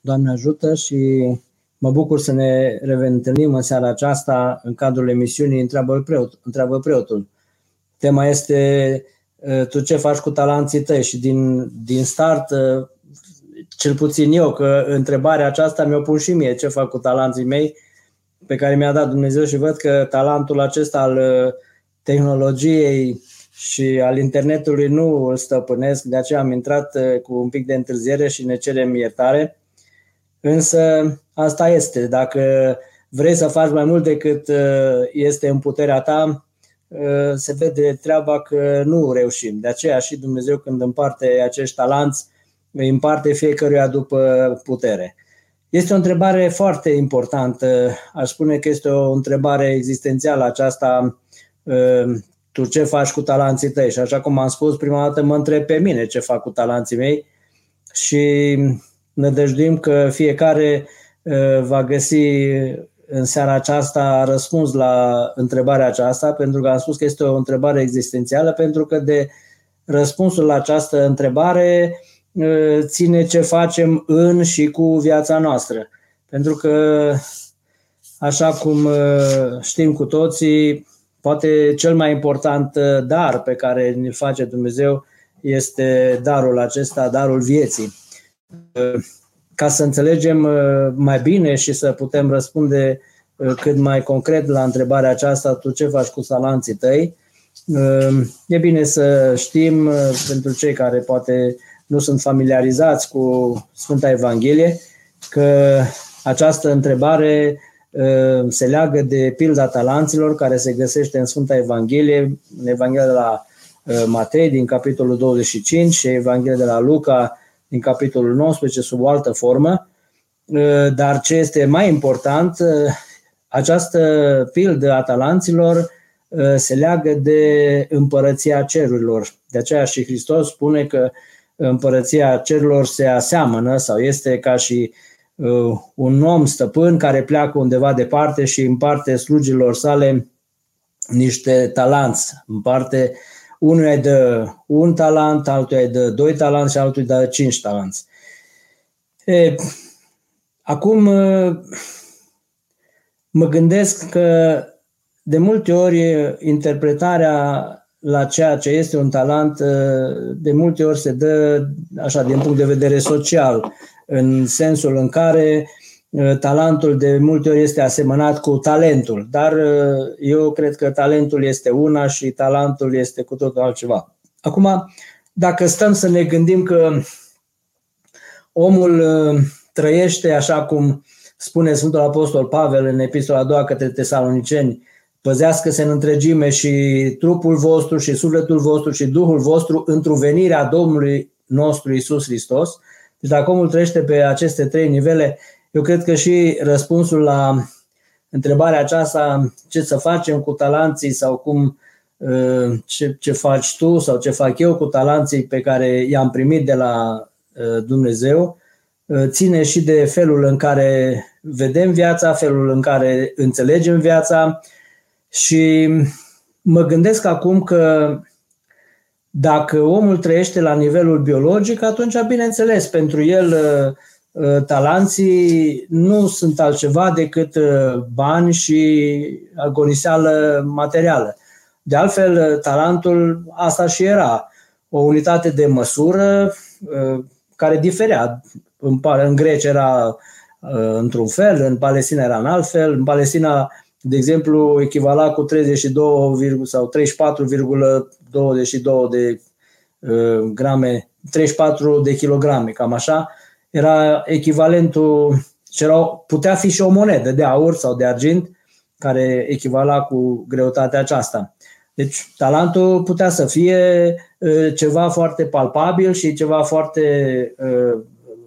Doamne ajută și mă bucur să ne reîntâlnim în seara aceasta în cadrul emisiunii Întreabă, preot, Întreabă preotul. Tema este ă, tu ce faci cu talanții tăi și din, din start, ă, cel puțin eu, că întrebarea aceasta mi-o pun și mie, ce fac cu talanții mei pe care mi-a dat Dumnezeu și văd că talentul acesta al ă, tehnologiei și al internetului nu îl stăpânesc, de aceea am intrat cu un pic de întârziere și ne cerem iertare. Însă asta este, dacă vrei să faci mai mult decât uh, este în puterea ta, uh, se vede treaba că nu reușim. De aceea și Dumnezeu când împarte acești talanți, îi împarte fiecăruia după putere. Este o întrebare foarte importantă. Aș spune că este o întrebare existențială aceasta uh, tu ce faci cu talanții tăi? Și așa cum am spus, prima dată mă întreb pe mine ce fac cu talanții mei și nădăjduim că fiecare uh, va găsi în seara aceasta răspuns la întrebarea aceasta, pentru că am spus că este o întrebare existențială, pentru că de răspunsul la această întrebare uh, ține ce facem în și cu viața noastră. Pentru că, așa cum uh, știm cu toții, poate cel mai important dar pe care ne face Dumnezeu este darul acesta, darul vieții ca să înțelegem uh, mai bine și să putem răspunde uh, cât mai concret la întrebarea aceasta, tu ce faci cu salanții tăi, uh, e bine să știm, pentru cei care poate nu sunt familiarizați cu Sfânta Evanghelie, că această întrebare se leagă de pilda talanților care se găsește în Sfânta Evanghelie, în Evanghelia de la Matei din capitolul 25 și Evanghelia de la Luca din capitolul 19 sub o altă formă, uh, dar ce este mai important, uh, această pildă a talanților uh, se leagă de împărăția cerurilor. De aceea și Hristos spune că împărăția cerurilor se aseamănă sau este ca și un om stăpân care pleacă undeva departe și împarte slugilor sale niște talanți, împarte unul îi dă un talent, altul îi dă doi talanți și altul îi dă cinci talanți. E, acum mă gândesc că de multe ori interpretarea la ceea ce este un talent de multe ori se dă așa din punct de vedere social, în sensul în care Uh, talentul de multe ori este asemănat cu talentul, dar uh, eu cred că talentul este una și talentul este cu totul altceva. Acum, dacă stăm să ne gândim că omul uh, trăiește așa cum spune Sfântul Apostol Pavel în epistola a doua către tesaloniceni, păzească-se în întregime și trupul vostru și sufletul vostru și Duhul vostru întruvenirea Domnului nostru Isus Hristos. Deci dacă omul trăiește pe aceste trei nivele, eu cred că și răspunsul la întrebarea aceasta, ce să facem cu talanții sau cum uh, ce, ce faci tu sau ce fac eu cu talanții pe care i-am primit de la uh, Dumnezeu, uh, ține și de felul în care vedem viața, felul în care înțelegem viața și mă gândesc acum că dacă omul trăiește la nivelul biologic, atunci, bineînțeles, pentru el Uh, talanții nu sunt altceva decât uh, bani și agoniseală materială. De altfel, uh, talentul asta și era o unitate de măsură care diferea. În Grecia era într-un fel, în Palestina era în alt fel. În Palestina, de exemplu, echivala cu 32, sau 34,22 de grame, 34 de kilograme, cam așa, era echivalentul, și era, putea fi și o monedă de aur sau de argint, care echivala cu greutatea aceasta. Deci talentul putea să fie ceva foarte palpabil și ceva foarte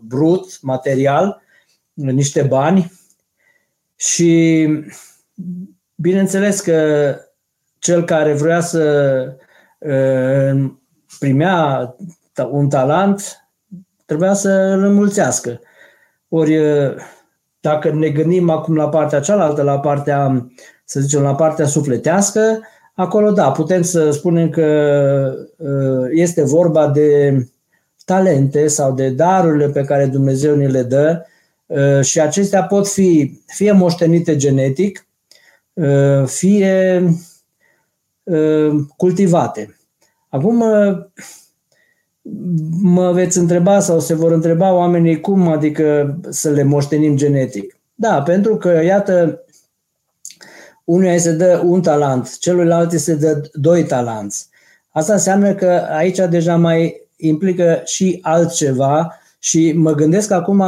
brut, material, niște bani și bineînțeles că cel care vrea să primea un talent Trebuia să îl înmulțească. Ori dacă ne gândim acum la partea cealaltă, la partea, să zicem, la partea sufletească, acolo da, putem să spunem că este vorba de talente sau de darurile pe care Dumnezeu ni le dă și acestea pot fi fie moștenite genetic, fie cultivate. Acum mă veți întreba sau se vor întreba oamenii cum adică să le moștenim genetic. Da, pentru că, iată, unuia se dă un talent, celuilalt se dă doi talanți. Asta înseamnă că aici deja mai implică și altceva și mă gândesc acum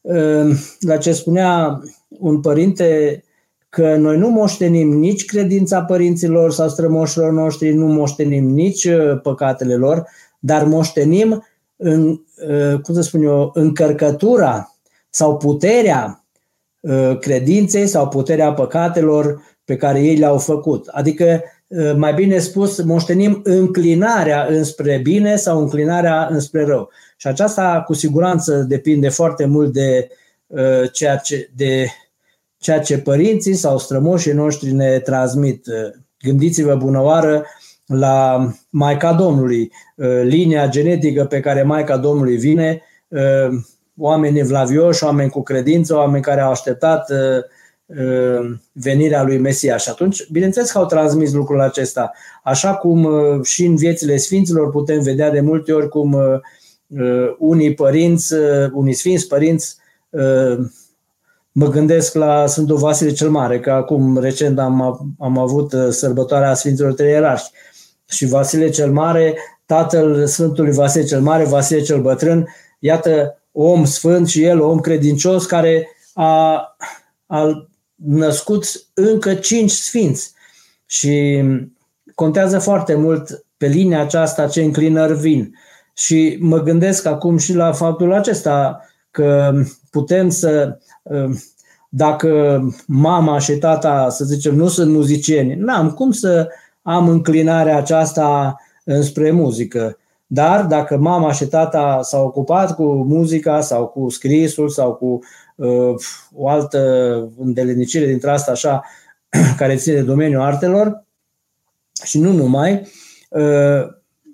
uh, la ce spunea un părinte că noi nu moștenim nici credința părinților sau strămoșilor noștri, nu moștenim nici uh, păcatele lor, dar moștenim în, uh, cum să spun eu, încărcătura sau puterea credinței sau puterea păcatelor pe care ei le-au făcut. Adică, ă, mai bine spus, moștenim înclinarea înspre bine sau înclinarea înspre rău. Și aceasta, cu siguranță, depinde foarte mult de ă, ceea ce, de ceea ce părinții sau strămoșii noștri ne transmit. Ă, gândiți-vă bunăoară la Maica Domnului, linia genetică pe care Maica Domnului vine, oameni vlavioși, oameni cu credință, oameni care au așteptat Uh, venirea lui Mesia. Și atunci, bineînțeles că au transmis lucrul acesta. Așa cum uh, și în viețile Sfinților putem vedea de multe ori cum uh, unii părinți, unii Sfinți părinți, mă gândesc la Sfântul Vasile cel Mare, că acum recent am, am avut sărbătoarea Sfinților Trei Ierarhi. Și Vasile cel Mare, tatăl Sfântului Vasile cel Mare, Vasile cel Bătrân, iată, om sfânt și el, om credincios, care a, a născuți încă cinci sfinți și contează foarte mult pe linia aceasta ce înclinări vin. Și mă gândesc acum și la faptul acesta că putem să, dacă mama și tata, să zicem, nu sunt muzicieni, n-am cum să am înclinarea aceasta înspre muzică. Dar dacă mama și tata s-au ocupat cu muzica sau cu scrisul sau cu uh, o altă îndelenicire dintre asta așa care ține de domeniul artelor și nu numai, uh,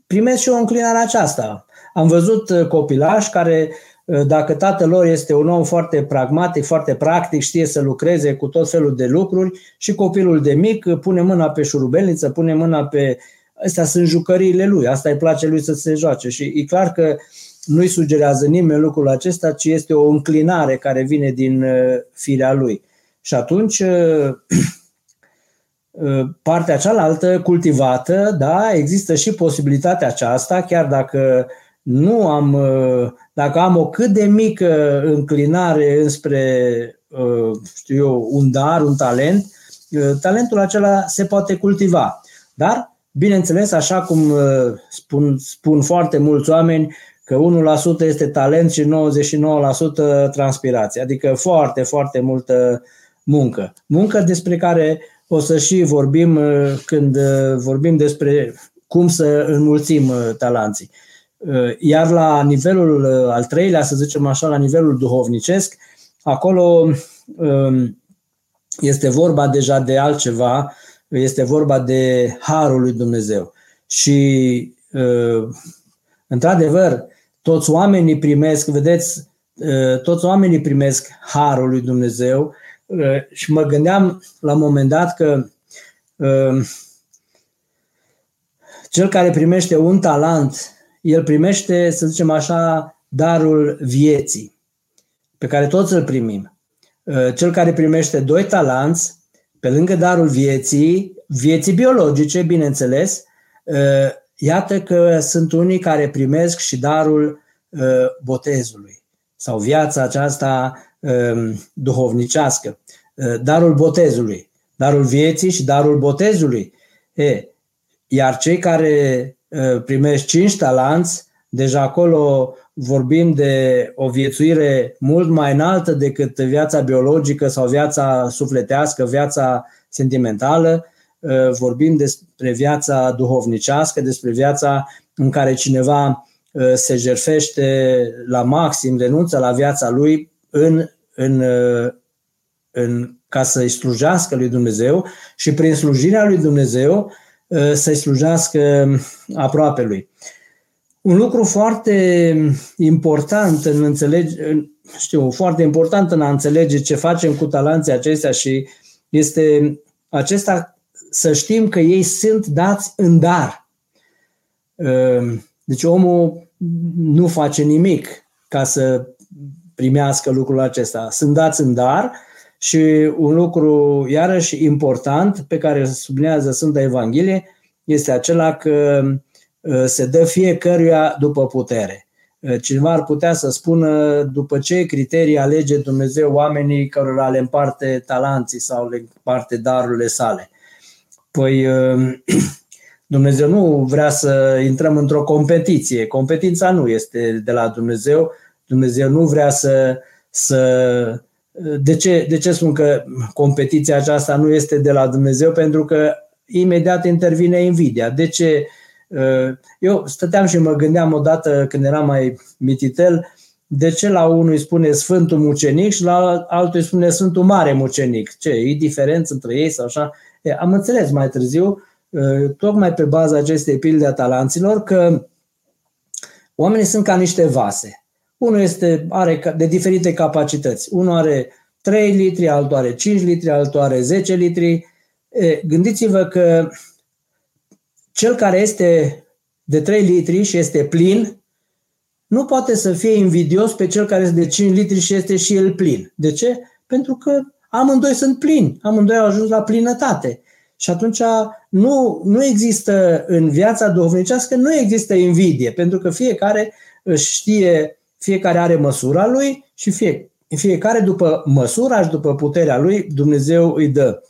primesc și o înclinare aceasta. Am văzut uh, copilași care uh, dacă tatăl lor este un om foarte pragmatic, foarte practic, știe să lucreze cu tot felul de lucruri și copilul de mic pune mâna pe șurubelniță, pune mâna pe Astea sunt jucăriile lui, asta îi place lui să se joace și e clar că nu-i sugerează nimeni lucrul acesta, ci este o înclinare care vine din uh, firea lui. Și atunci uh, uh, partea cealaltă cultivată, da, există și posibilitatea aceasta, chiar dacă nu am, dacă am o cât de mică înclinare înspre, știu eu, un dar, un talent, talentul acela se poate cultiva. Dar Bineînțeles, așa cum uh, spun, spun foarte mulți oameni, că 1% este talent și 99% transpirație, adică foarte, foarte multă muncă. Muncă despre care o să și vorbim uh, când uh, vorbim despre cum să înmulțim talanții. Iar la nivelul al treilea, să zicem așa, la nivelul duhovnicesc, acolo um, este vorba deja de altceva, este vorba de harul lui Dumnezeu. Și, uh, într-adevăr, toți oamenii primesc, vedeți, uh, toți oamenii primesc harul lui Dumnezeu uh, și mă gândeam la un moment dat că cel care primește un talent, el primește, să zicem așa, darul vieții, pe care toți îl primim. Cel care primește doi talanți, pe lângă darul vieții, vieții biologice, bineînțeles, uh, iată că sunt unii care primesc și darul uh, botezului sau viața aceasta um, duhovnicească, uh, darul botezului, darul vieții și darul botezului. E, iar cei care primesc cinci talanți, deja acolo vorbim de o viețuire mult mai înaltă decât viața biologică sau viața sufletească, viața sentimentală, uh, vorbim despre viața duhovnicească, despre viața în care cineva uh, se jerfește la maxim, renunță la viața lui în, în, uh, în, ca să-i slujească lui Dumnezeu și prin slujirea lui Dumnezeu să-i slujească aproape lui. un lucru foarte important în înțelege, știu, foarte important în a înțelege ce facem cu talanții acestea și este acesta să știm că ei sunt dați în dar. Ehm, deci omul nu face nimic ca să primească lucrul acesta. Sunt dați în dar și un lucru iarăși important pe care sublinează Sfânta Evanghelie este acela că ă, se dă fiecăruia după putere. Ă, cineva ar putea să spună după ce criterii alege Dumnezeu oamenii cărora le împarte talanții sau le împarte darurile sale. Păi ă, Dumnezeu nu vrea să intrăm într-o competiție. Competiția nu este de la Dumnezeu. Dumnezeu nu vrea să. să de, ce, de ce spun că competiția aceasta nu este de la Dumnezeu? Pentru că imediat intervine invidia. De ce? Eu stăteam și mă gândeam odată când eram mai mititel, de ce la unul îi spune Sfântul Mucenic și la altul îi spune Sfântul Mare Mucenic? Ce? E diferență între ei sau așa? Am înțeles mai târziu Uh, tocmai pe baza acestei pilde a talanților, că oamenii sunt ca niște vase. Unul este, are de diferite capacități. Unul are 3 litri, altul are 5 litri, altul are 10 litri. Gândiți-vă că cel care este de 3 litri și este plin, nu poate să fie invidios pe cel care este de 5 litri și este și el plin. De ce? Pentru că amândoi sunt plini, amândoi au ajuns la plinătate. Și atunci nu, nu există în viața duhovnicească, nu există invidie, pentru că fiecare își știe, fiecare are măsura lui și fie, fiecare după măsura și după puterea lui Dumnezeu îi dă.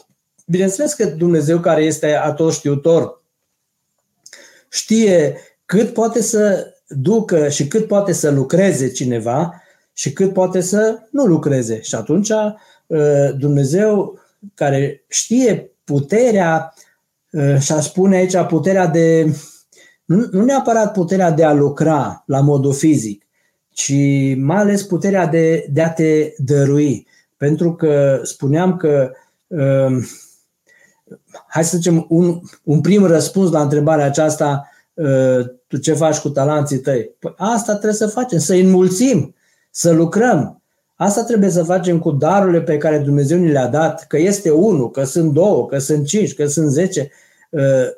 Bineînțeles că Dumnezeu care este atot știutor știe cât poate să ducă și cât poate să lucreze cineva și cât poate să nu lucreze. Și atunci ă, Dumnezeu care știe puterea, uh, și a spune aici puterea de, nu, nu neapărat puterea de a lucra la modul fizic, ci mai ales puterea de, de a te dărui. Pentru că spuneam că, uh, hai să zicem, un, un prim răspuns la întrebarea aceasta, uh, tu ce faci cu talanții tăi? Păi asta trebuie să facem, să înmulțim, să lucrăm. Asta trebuie să facem cu darurile pe care Dumnezeu ni le-a dat, că este unul, că sunt două, că sunt cinci, că sunt zece. Uh,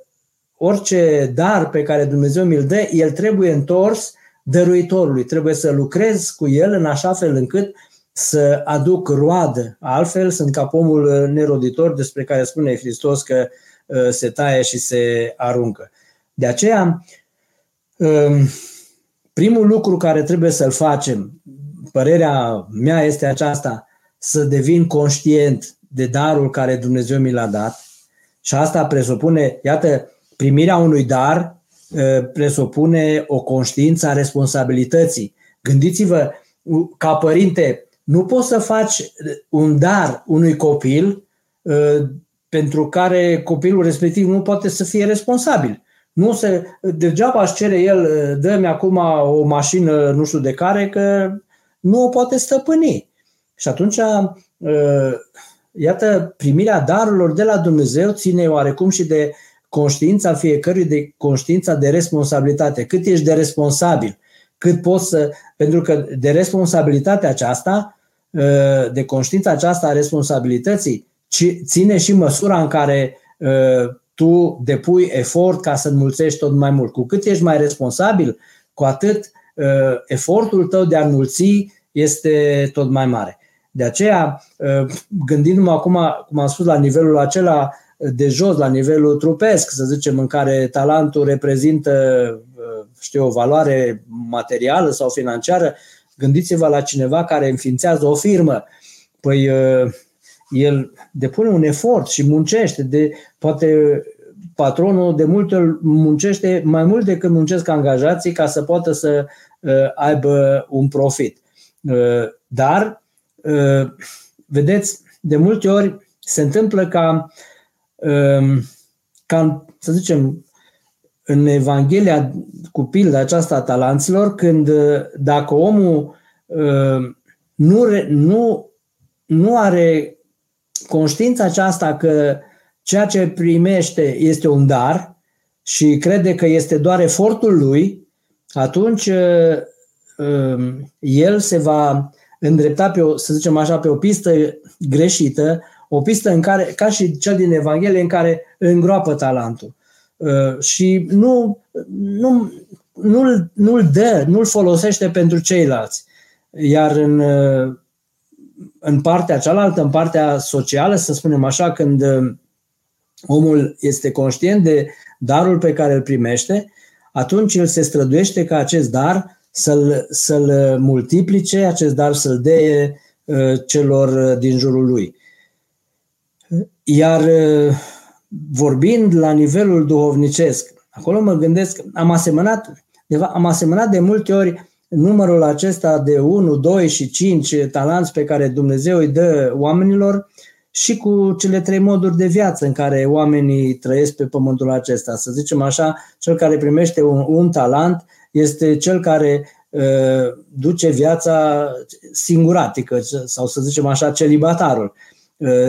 orice dar pe care Dumnezeu mi-l dă, el trebuie întors dăruitorului. Trebuie să lucrez cu el în așa fel încât să aduc roadă. Altfel sunt ca pomul neroditor despre care spune Hristos că uh, se taie și se aruncă. De aceea, um, primul lucru care trebuie să-l facem părerea mea este aceasta, să devin conștient de darul care Dumnezeu mi l-a dat și asta presupune, iată, primirea unui dar ă, presupune o conștiință a responsabilității. Gândiți-vă, ca părinte, nu poți să faci un dar unui copil ă, pentru care copilul respectiv nu poate să fie responsabil. Nu se, degeaba își cere el, ă, dă-mi acum o mașină nu știu de care, că nu o poate stăpâni. Și atunci, uh, iată, primirea darurilor de la Dumnezeu ține oarecum și de conștiința fiecărui, de conștiința de responsabilitate. Cât ești de responsabil, cât poți să. Pentru că de responsabilitatea aceasta, uh, de conștiința aceasta a responsabilității, ține și măsura în care uh, tu depui efort ca să înmulțești tot mai mult. Cu cât ești mai responsabil, cu atât efortul tău de a înmulți este tot mai mare. De aceea, ă, gândindu-mă acum, cum am spus, la nivelul acela de jos, la nivelul trupesc, să zicem, în care talentul reprezintă, ă, știu, o valoare materială sau financiară, gândiți-vă la cineva care înființează o firmă. Păi ă, el depune un efort și muncește, de, poate patronul de multe ori muncește mai mult decât muncesc angajații ca să poată să aibă un profit. Uh, dar, uh, vedeți, de multe ori se întâmplă ca, um, ca să zicem, în Evanghelia cu pilda aceasta a talanților, când uh, dacă omul nu, nu, nu are conștiința aceasta că ceea ce primește este un dar și crede că este doar efortul lui, atunci um, el se va îndrepta pe o, să zicem așa, pe o pistă greșită, o pistă în care, ca și cel din Evanghelie, în care îngroapă talentul. Uh, și nu, nu, nu-l, nu-l dă, nu-l folosește pentru ceilalți. Iar în, uh, în partea cealaltă, în partea socială, să spunem așa, când uh, omul este conștient de darul pe care îl primește, atunci el se străduiește ca acest dar să-l, să-l multiplice, acest dar să-l dea celor din jurul lui. Iar vorbind la nivelul duhovnicesc, acolo mă gândesc, am asemănat, de, am asemănat de multe ori numărul acesta de 1, 2 și 5 talanți pe care Dumnezeu îi dă oamenilor și cu cele trei moduri de viață în care oamenii trăiesc pe pământul acesta. Să zicem așa, cel care primește un, un talent este cel care uh, duce viața singuratică sau să zicem așa, celibatarul. Uh,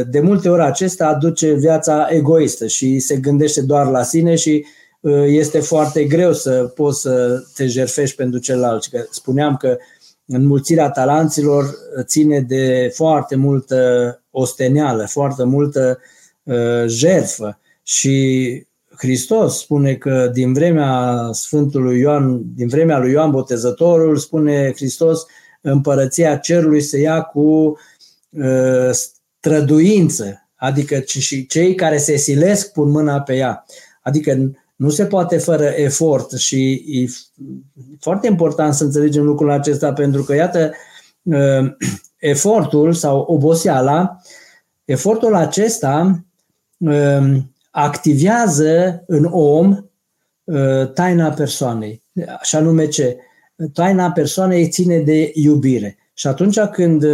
de multe ori acesta aduce viața egoistă și se gândește doar la sine și uh, este foarte greu să poți să te jerfești pentru celălalt. Că spuneam că înmulțirea talanților ține de foarte multă osteneală, foarte multă uh, jerfă și Hristos spune că din vremea Sfântului Ioan, din vremea lui Ioan Botezătorul, spune Hristos, împărăția cerului se ia cu străduință, adică și cei care se silesc pun mâna pe ea. Adică nu se poate fără efort și e foarte important să înțelegem lucrul acesta pentru că, iată, uh, efortul sau oboseala, efortul acesta uh, activează în om uh, taina persoanei. Și anume ce? Taina persoanei ține de iubire. Și atunci când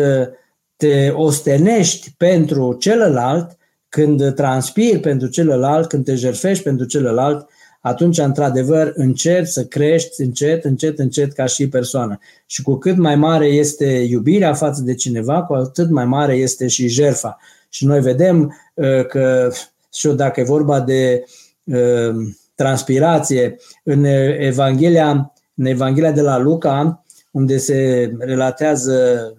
te ostenești pentru celălalt, când transpiri pentru celălalt, când te jerfești pentru celălalt, atunci, într-adevăr, încerci să crești încet, încet, încet ca și persoană. Și cu cât mai mare este iubirea față de cineva, cu atât mai mare este și jerfa. Și noi vedem uh, că, și dacă e vorba de uh, transpirație, în Evanghelia, în Evanghelia de la Luca, unde se relatează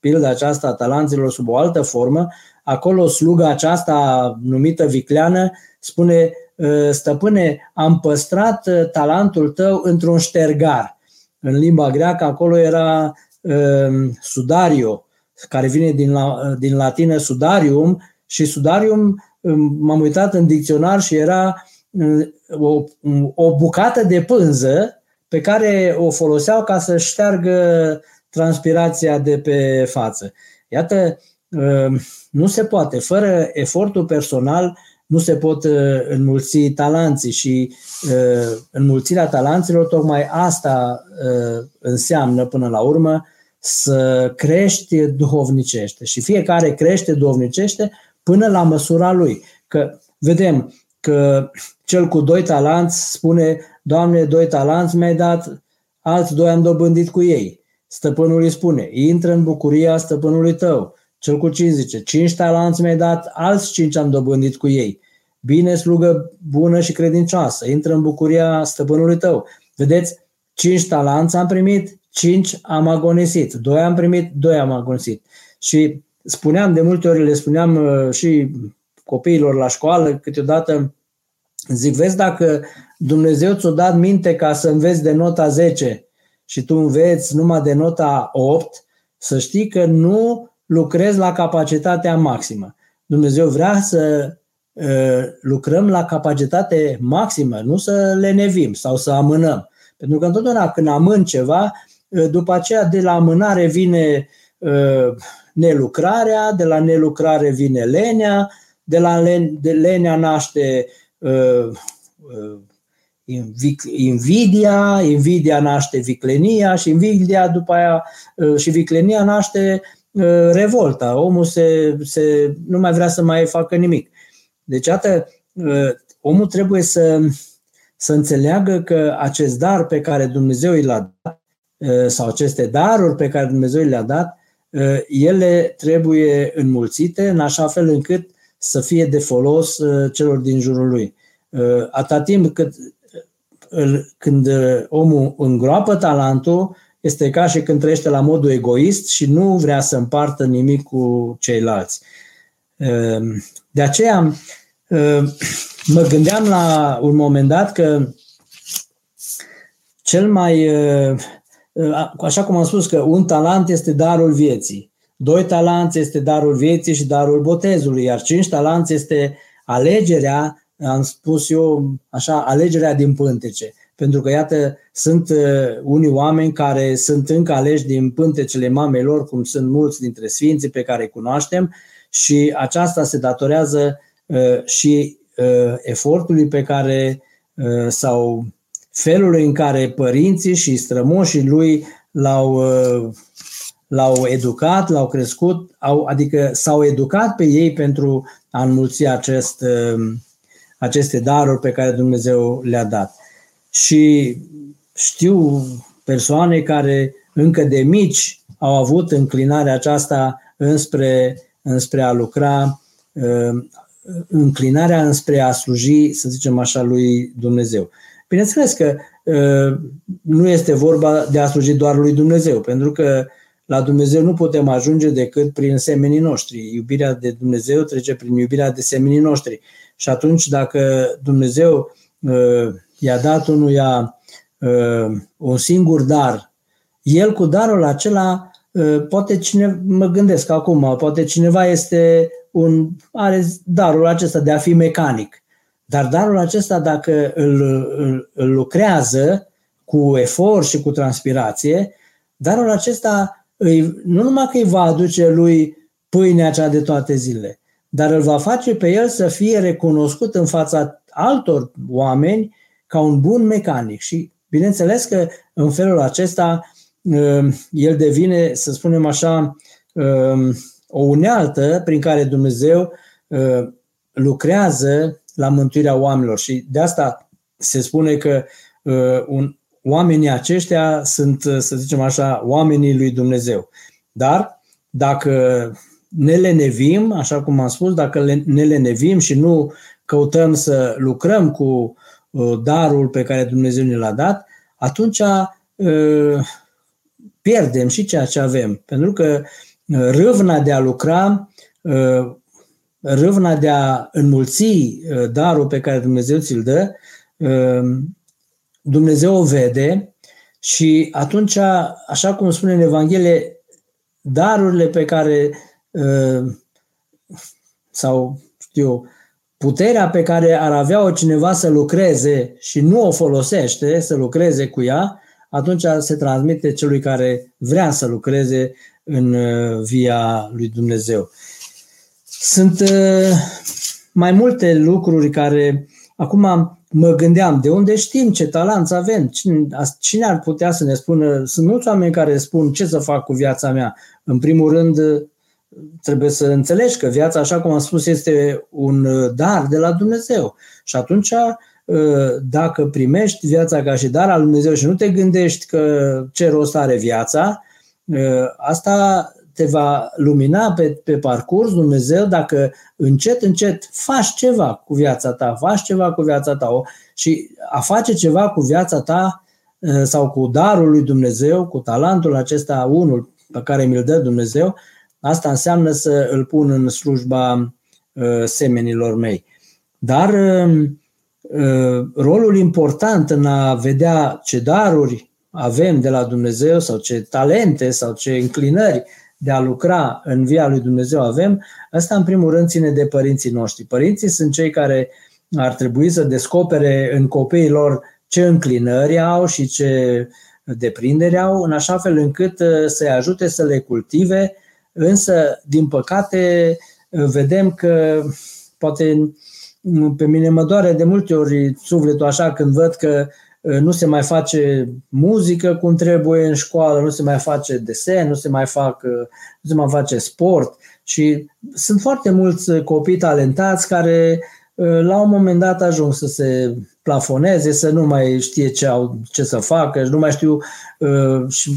pilda aceasta a talanților sub o altă formă, acolo sluga aceasta numită vicleană spune ă, stăpâne, am păstrat ă, talentul tău într-un ștergar. În limba greacă acolo era uh, sudario, care vine din, la, din latină sudarium și sudarium m-am uitat în dicționar și era o, o bucată de pânză pe care o foloseau ca să șteargă transpirația de pe față. Iată, uh, nu se poate. Fără efortul personal nu se pot uh, înmulți talanții și uh, înmulțirea talanților tocmai asta înseamnă până la urmă să crești duhovnicește și fiecare crește duhovnicește până la măsura lui. Că vedem că cel cu doi talanți spune, Doamne, doi talanți mi-ai dat, alți doi am dobândit cu ei. Stăpânul îi spune, intră în bucuria stăpânului tău. Cel cu cinci zice, cinci talanți mi-ai dat, alți cinci am dobândit cu ei. Bine, slugă bună și credincioasă, intră în bucuria stăpânului tău. Vedeți, cinci talanți am primit, cinci am agonisit, doi am primit, doi am agonisit. Și spuneam de multe ori, le spuneam uh, și copiilor la școală, câteodată zic, vezi dacă Dumnezeu ți-a dat minte ca să înveți de nota 10 și tu înveți numai de nota 8, să știi că nu lucrezi la capacitatea maximă. Dumnezeu vrea să uh, lucrăm la capacitate maximă, nu să le nevim sau să amânăm. Pentru că întotdeauna când amân ceva, uh, după aceea de la amânare vine uh, nelucrarea, de la nelucrare vine lenea, de la lenea naște invidia, invidia naște viclenia și invidia după aia uh, și viclenia naște uh, revolta. Omul se, se, nu mai vrea să mai facă nimic. Deci, iată, uh, omul trebuie să, să înțeleagă că acest dar pe care Dumnezeu i l-a dat, sau aceste daruri pe care Dumnezeu le-a dat, ele trebuie înmulțite în așa fel încât să fie de folos celor din jurul lui. Atâta timp cât când omul îngroapă talentul, este ca și când trăiește la modul egoist și nu vrea să împartă nimic cu ceilalți. Ehm, de aceea ehm, mă gândeam la un moment dat că cel mai, ehm, așa cum am spus că un talent este darul vieții, doi talanți este darul vieții și darul botezului, iar cinci talanți este alegerea, am spus eu așa, alegerea din pântece. Pentru că, iată, sunt uh, unii oameni care sunt încă aleși din pântecele mamelor, cum sunt mulți dintre sfinții pe care îi cunoaștem, și aceasta se datorează uh, și uh, efortului pe care sau felului în care părinții și strămoșii lui l-au, l-au educat, l-au crescut, au, adică s-au educat pe ei pentru a înmulți acest, aceste daruri pe care Dumnezeu le-a dat. Și știu persoane care încă de mici au avut înclinarea aceasta înspre, înspre a lucra, uh, înclinarea înspre a sluji, să zicem așa, lui Dumnezeu. Bineînțeles că uh, nu este vorba de a sluji doar lui Dumnezeu, pentru că la Dumnezeu nu putem ajunge decât prin semenii noștri. Iubirea de Dumnezeu trece prin iubirea de semenii noștri. Și atunci, dacă Dumnezeu uh, i-a dat unuia uh, un singur dar, el cu darul acela, uh, poate cine, mă gândesc acum, poate cineva este un, are darul acesta de a fi mecanic. Dar darul acesta, dacă îl, îl, îl lucrează cu efort și cu transpirație, darul acesta îi, nu numai că îi va aduce lui pâinea cea de toate zilele, dar îl va face pe el să fie recunoscut în fața altor oameni ca un bun mecanic și bineînțeles că în felul acesta um, el devine, să spunem așa, um, o unealtă prin care Dumnezeu uh, lucrează la mântuirea oamenilor și de asta se spune că uh, un, oamenii aceștia sunt, să zicem așa, oamenii lui Dumnezeu. Dar dacă ne lenevim, așa cum am spus, dacă ne lenevim și nu căutăm să lucrăm cu Uh, darul pe care Dumnezeu ne l-a dat, atunci uh, pierdem și ceea ce avem. Pentru că uh, râvna de a lucra, râvna de a înmulți darul pe care Dumnezeu ți-l dă, Dumnezeu o vede și atunci, așa cum spune în Evanghelie, darurile pe care sau știu puterea pe care ar avea-o cineva să lucreze și nu o folosește, să lucreze cu ea, atunci se transmite celui care vrea să lucreze în uh, via lui Dumnezeu. Sunt uh, mai multe lucruri care acum mă gândeam, de unde știm ce talent avem? Cine, cine ar putea să ne spună? Sunt mulți oameni care spun ce să fac cu viața mea. În primul rând, trebuie să înțelegi că viața, așa cum am spus, este un uh, dar de la Dumnezeu. Și atunci, uh, dacă primești viața ca și dar al Dumnezeu și nu te gândești că ce rost are viața, uh, asta te va lumina pe, pe parcurs Dumnezeu dacă încet, încet faci ceva cu viața ta, faci ceva cu viața ta și a face ceva cu viața ta sau cu darul lui Dumnezeu, cu talentul acesta unul pe care mi-l dă Dumnezeu, Asta înseamnă să îl pun în slujba uh, semenilor mei. Dar um, uh, rolul important în a vedea ce daruri avem de la Dumnezeu sau ce talente sau ce înclinări de a lucra în via lui Dumnezeu avem, asta în primul rând ține de părinții noștri. Părinții sunt cei care ar trebui să descopere în copiii lor ce înclinări au și ce deprindere au, în așa fel încât uh, să-i ajute să le cultive Însă, din păcate, vedem că poate pe mine mă doare de multe ori sufletul așa când văd că uh, nu se mai face muzică cum trebuie în școală, nu se mai face desen, nu se mai, fac, uh, nu se mai face sport. Și sunt foarte mulți copii talentați care uh, la un moment dat ajung să se plafoneze, să nu mai știe ce, au, ce să facă, nu mai știu și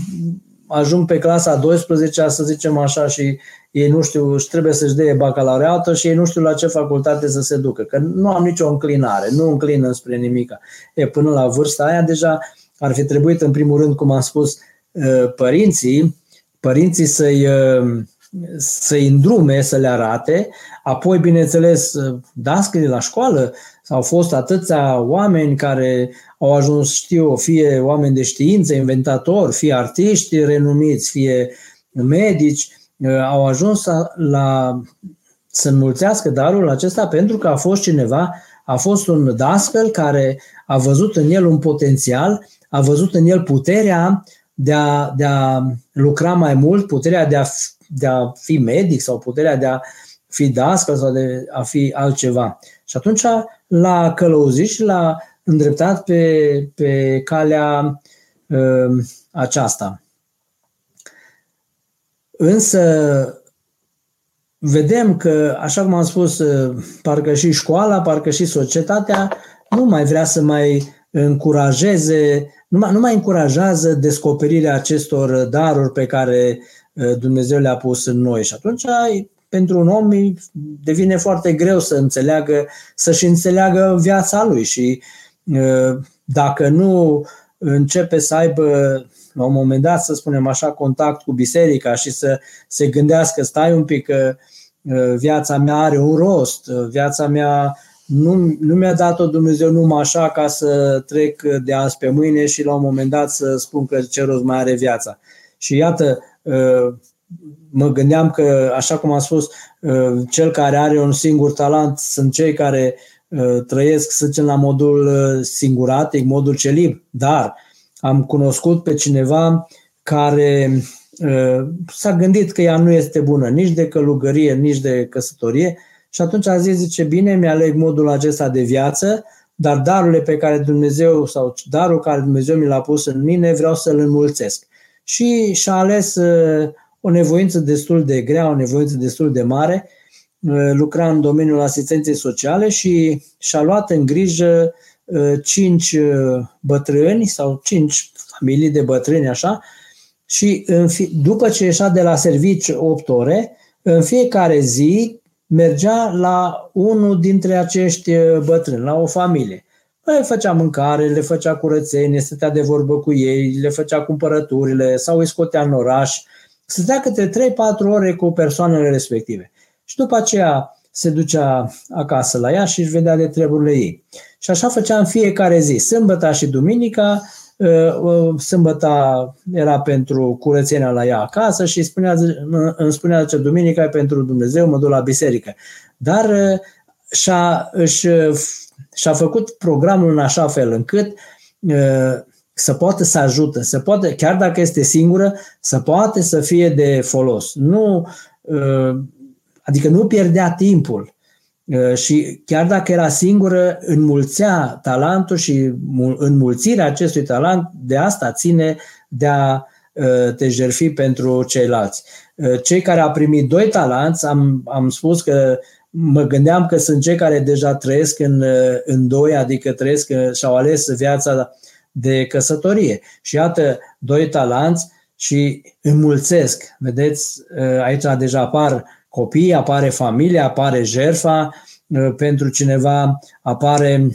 ajung pe clasa 12 să zicem așa, și ei nu știu, și trebuie să-și dea bacalaureatul și ei nu știu la ce facultate să se ducă, că nu am nicio înclinare, nu înclină spre nimica. E, până la vârsta aia deja ar fi trebuit, în primul rând, cum am spus, uh, părinții, părinții să-i, uh, să-i îndrume, să le arate, apoi, bineînțeles, dascării la școală, au fost atâția oameni care au ajuns, știu, fie oameni de știință, inventatori, fie artiști renumiți, fie medici, uh, au ajuns la să înmulțească darul acesta pentru că a fost cineva, a fost un dascăl care a văzut în el un potențial, a văzut în el puterea de a, de a lucra mai mult, puterea de a, de a fi medic sau puterea de a fi dascăl sau de a fi altceva. Și atunci l-a călăuzit și l-a îndreptat pe, pe calea uh, aceasta. Însă vedem că, așa cum am spus, ă, parcă și școala, parcă și societatea nu mai vrea să mai încurajeze, nu mai, nu mai încurajează descoperirea acestor daruri pe care ă, Dumnezeu le-a pus în noi. Și atunci pentru un om devine foarte greu să înțeleagă, să-și înțeleagă viața lui și ă, dacă nu începe să aibă la un moment dat, să spunem așa, contact cu biserica și să se gândească, stai un pic că ă, viața mea are un rost, viața mea nu, nu mi-a dat-o Dumnezeu numai așa ca să trec de azi pe mâine și la un moment dat să spun că ce rost mai are viața. Și iată, ă, mă gândeam că, așa cum am spus, uh, cel care are un singur talent sunt cei care uh, trăiesc, să zicem, la modul uh, singuratic, modul celib, dar am cunoscut pe cineva care s-a gândit că ea nu este bună nici de călugărie, nici de căsătorie și atunci a zis, zice, bine, mi-aleg modul acesta de viață, dar darurile pe care Dumnezeu sau darul care Dumnezeu mi l-a pus în mine vreau să-l înmulțesc. Și și-a ales o nevoință destul de grea, o nevoință destul de mare, uh, lucra în domeniul asistenței sociale și și-a luat în grijă uh, cinci uh, bătrâni sau cinci familii de bătrâni așa și după ce ieșea de la servici 8 ore, în fiecare zi mergea la unul dintre acești bătrâni, la o familie. Le făcea mâncare, le făcea curățenie, stătea de vorbă cu ei, le făcea cumpărăturile sau îi scotea în oraș, Stătea câte 3-4 ore cu persoanele respective. Și după aceea se ducea acasă la ea și își vedea de treburile ei. Și așa făcea în fiecare zi. Sâmbăta și duminica, uh, uh, sâmbăta era pentru curățenia la ea acasă și spunea, îmi spunea că duminica e pentru Dumnezeu, mă duc la biserică. Dar uh, și-a, își, și-a făcut programul în așa fel încât să poată să ajute, să poată, chiar dacă este singură, să poate să fie de folos. Nu, uh, adică nu pierdea timpul. Uh, și chiar dacă era singură, înmulțea talentul și înmulțirea acestui talent, de asta ține de a uh, te jerfi pentru ceilalți. Cei care au primit doi talanți, am, am spus că mă gândeam că sunt cei care deja trăiesc în, în doi, adică trăiesc și au ales viața de căsătorie. Și iată, doi talanți și înmulțesc. Vedeți, ă, aici deja apar copii, apare familia, apare jerfa ă, pentru cineva, apare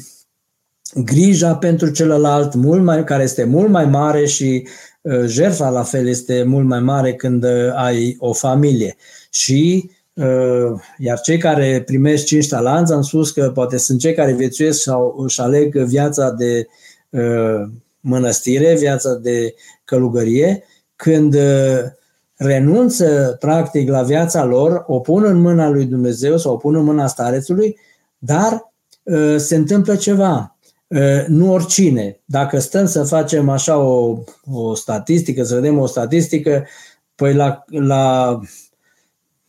grija pentru celălalt, mult mai, care este mult mai mare și ă, jerfa la fel este mult mai mare când ai o familie. Și iar cei care primesc cinci talanți, am spus că poate sunt cei care viețuiesc sau își aleg viața de Uh, mănăstire, viața de călugărie, când uh, renunță practic la viața lor, o pun în mâna lui Dumnezeu sau o pun în mâna starețului, dar uh, se întâmplă ceva. Nu oricine. Dacă stăm să facem așa o, o statistică, să vedem o statistică, păi la, la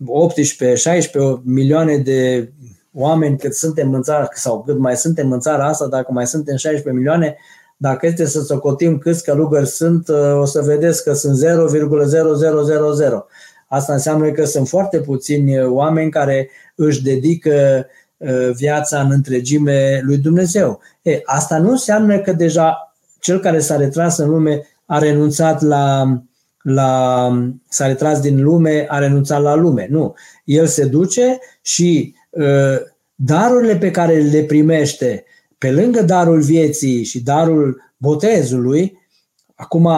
18-16 milioane de oameni cât suntem în țară, sau cât mai suntem în țara asta, dacă mai suntem 16 milioane, dacă este să socotim câți călugări sunt, uh, o să vedeți că sunt 0,0000. Asta înseamnă că sunt foarte puțini oameni care își dedică uh, viața în întregime lui Dumnezeu. E, asta nu înseamnă că deja cel care s-a retras în lume a renunțat la, la, s-a retras din lume, a renunțat la lume. Nu. El se duce și uh, darurile pe care le primește, pe lângă darul vieții și darul botezului, acum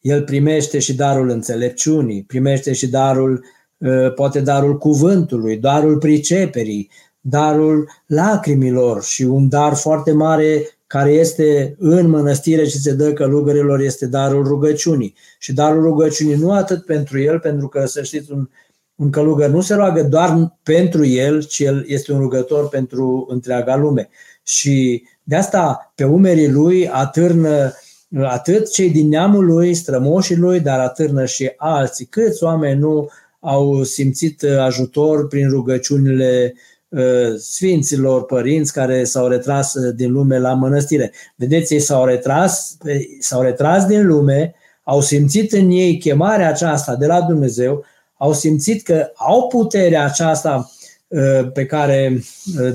el primește și darul înțelepciunii, primește și darul, uh, poate darul cuvântului, darul priceperii, darul lacrimilor și un dar foarte mare care este în mănăstire și se dă călugărilor este darul rugăciunii. Și darul rugăciunii nu atât pentru el, pentru că, să știți, un, un călugăr nu se roagă doar pentru el, ci el este un rugător pentru întreaga lume. Și de asta pe umerii lui atârnă atât cei din neamul lui, strămoșii lui, dar atârnă și alții. Câți oameni nu au simțit ajutor prin rugăciunile Uh, sfinților părinți care s-au retras uh, din lume la mănăstire. Vedeți, ei s-au retras, s-au retras din lume, au simțit în ei chemarea aceasta de la Dumnezeu, au simțit că au puterea aceasta uh, pe care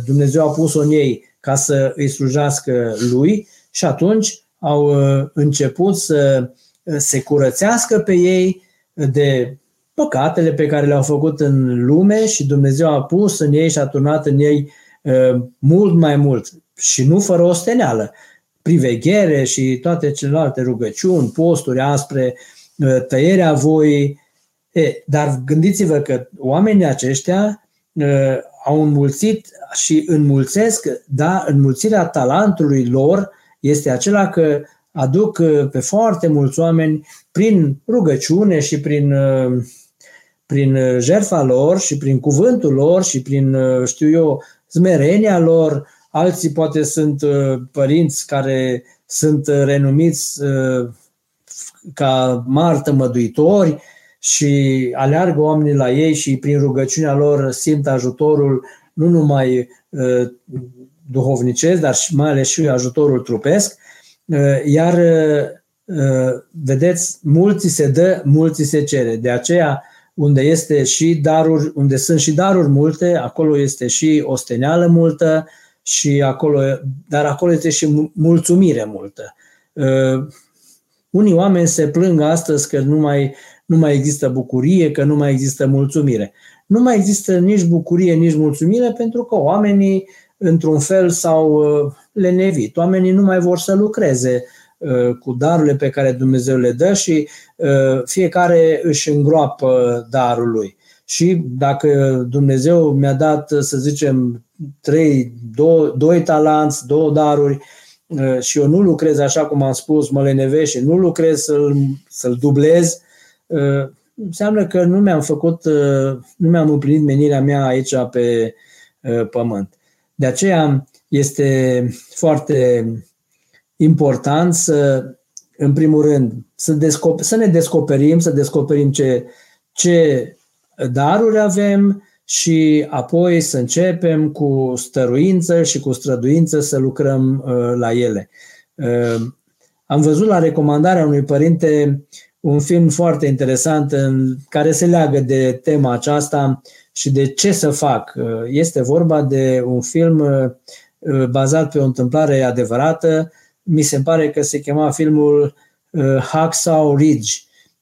Dumnezeu a pus-o în ei ca să îi slujească lui și atunci au început să se curățească pe ei de păcatele pe care le-au făcut în lume și Dumnezeu a pus în ei și a turnat în ei uh, mult mai mult și nu fără osteneală. Priveghere și toate celelalte rugăciuni, posturi aspre, uh, tăierea voii. E, dar gândiți-vă că oamenii aceștia uh, au înmulțit și înmulțesc, da, înmulțirea talentului lor este acela că aduc pe foarte mulți oameni prin rugăciune și prin prin uh, jertfa lor și prin cuvântul lor și prin, uh, știu eu, smerenia lor. Alții poate sunt uh, părinți care sunt renumiți ca mari tămăduitori și aleargă oamenii la ei și prin rugăciunea lor simt ajutorul nu numai duhovnicesc, dar și mai ales și ajutorul trupesc. Iar vedeți, mulți se dă, mulți se cere. De aceea unde este și daruri, unde sunt și daruri multe, acolo este și osteneală multă, și acolo, dar acolo este și mulțumire multă. Uh, unii oameni se plâng astăzi că nu mai, nu mai există bucurie, că nu mai există mulțumire. Nu mai există nici bucurie, nici mulțumire pentru că oamenii, într-un fel, s-au uh, lenevit. Oamenii nu mai vor să lucreze Uh, cu darurile pe care Dumnezeu le dă și uh, fiecare își îngroapă darul lui. Și dacă Dumnezeu mi-a dat, să zicem, trei, două, doi talanți, două daruri uh, și eu nu lucrez așa cum am spus, mă lenevesc și nu lucrez să-l, să-l dublez, înseamnă că nu mi-am făcut, nu mi-am împlinit menirea mea aici pe pământ. De aceea este foarte important să, în primul rând, să, descoper, să ne descoperim, să descoperim ce, ce daruri avem și apoi să începem cu stăruință și cu străduință să lucrăm uh, la ele. Uh, am văzut la recomandarea unui părinte un film foarte interesant în care se leagă de tema aceasta și de ce să fac. Uh, este vorba de un film uh, bazat pe o întâmplare adevărată mi se pare că se chema filmul uh, Hacksaw Ridge.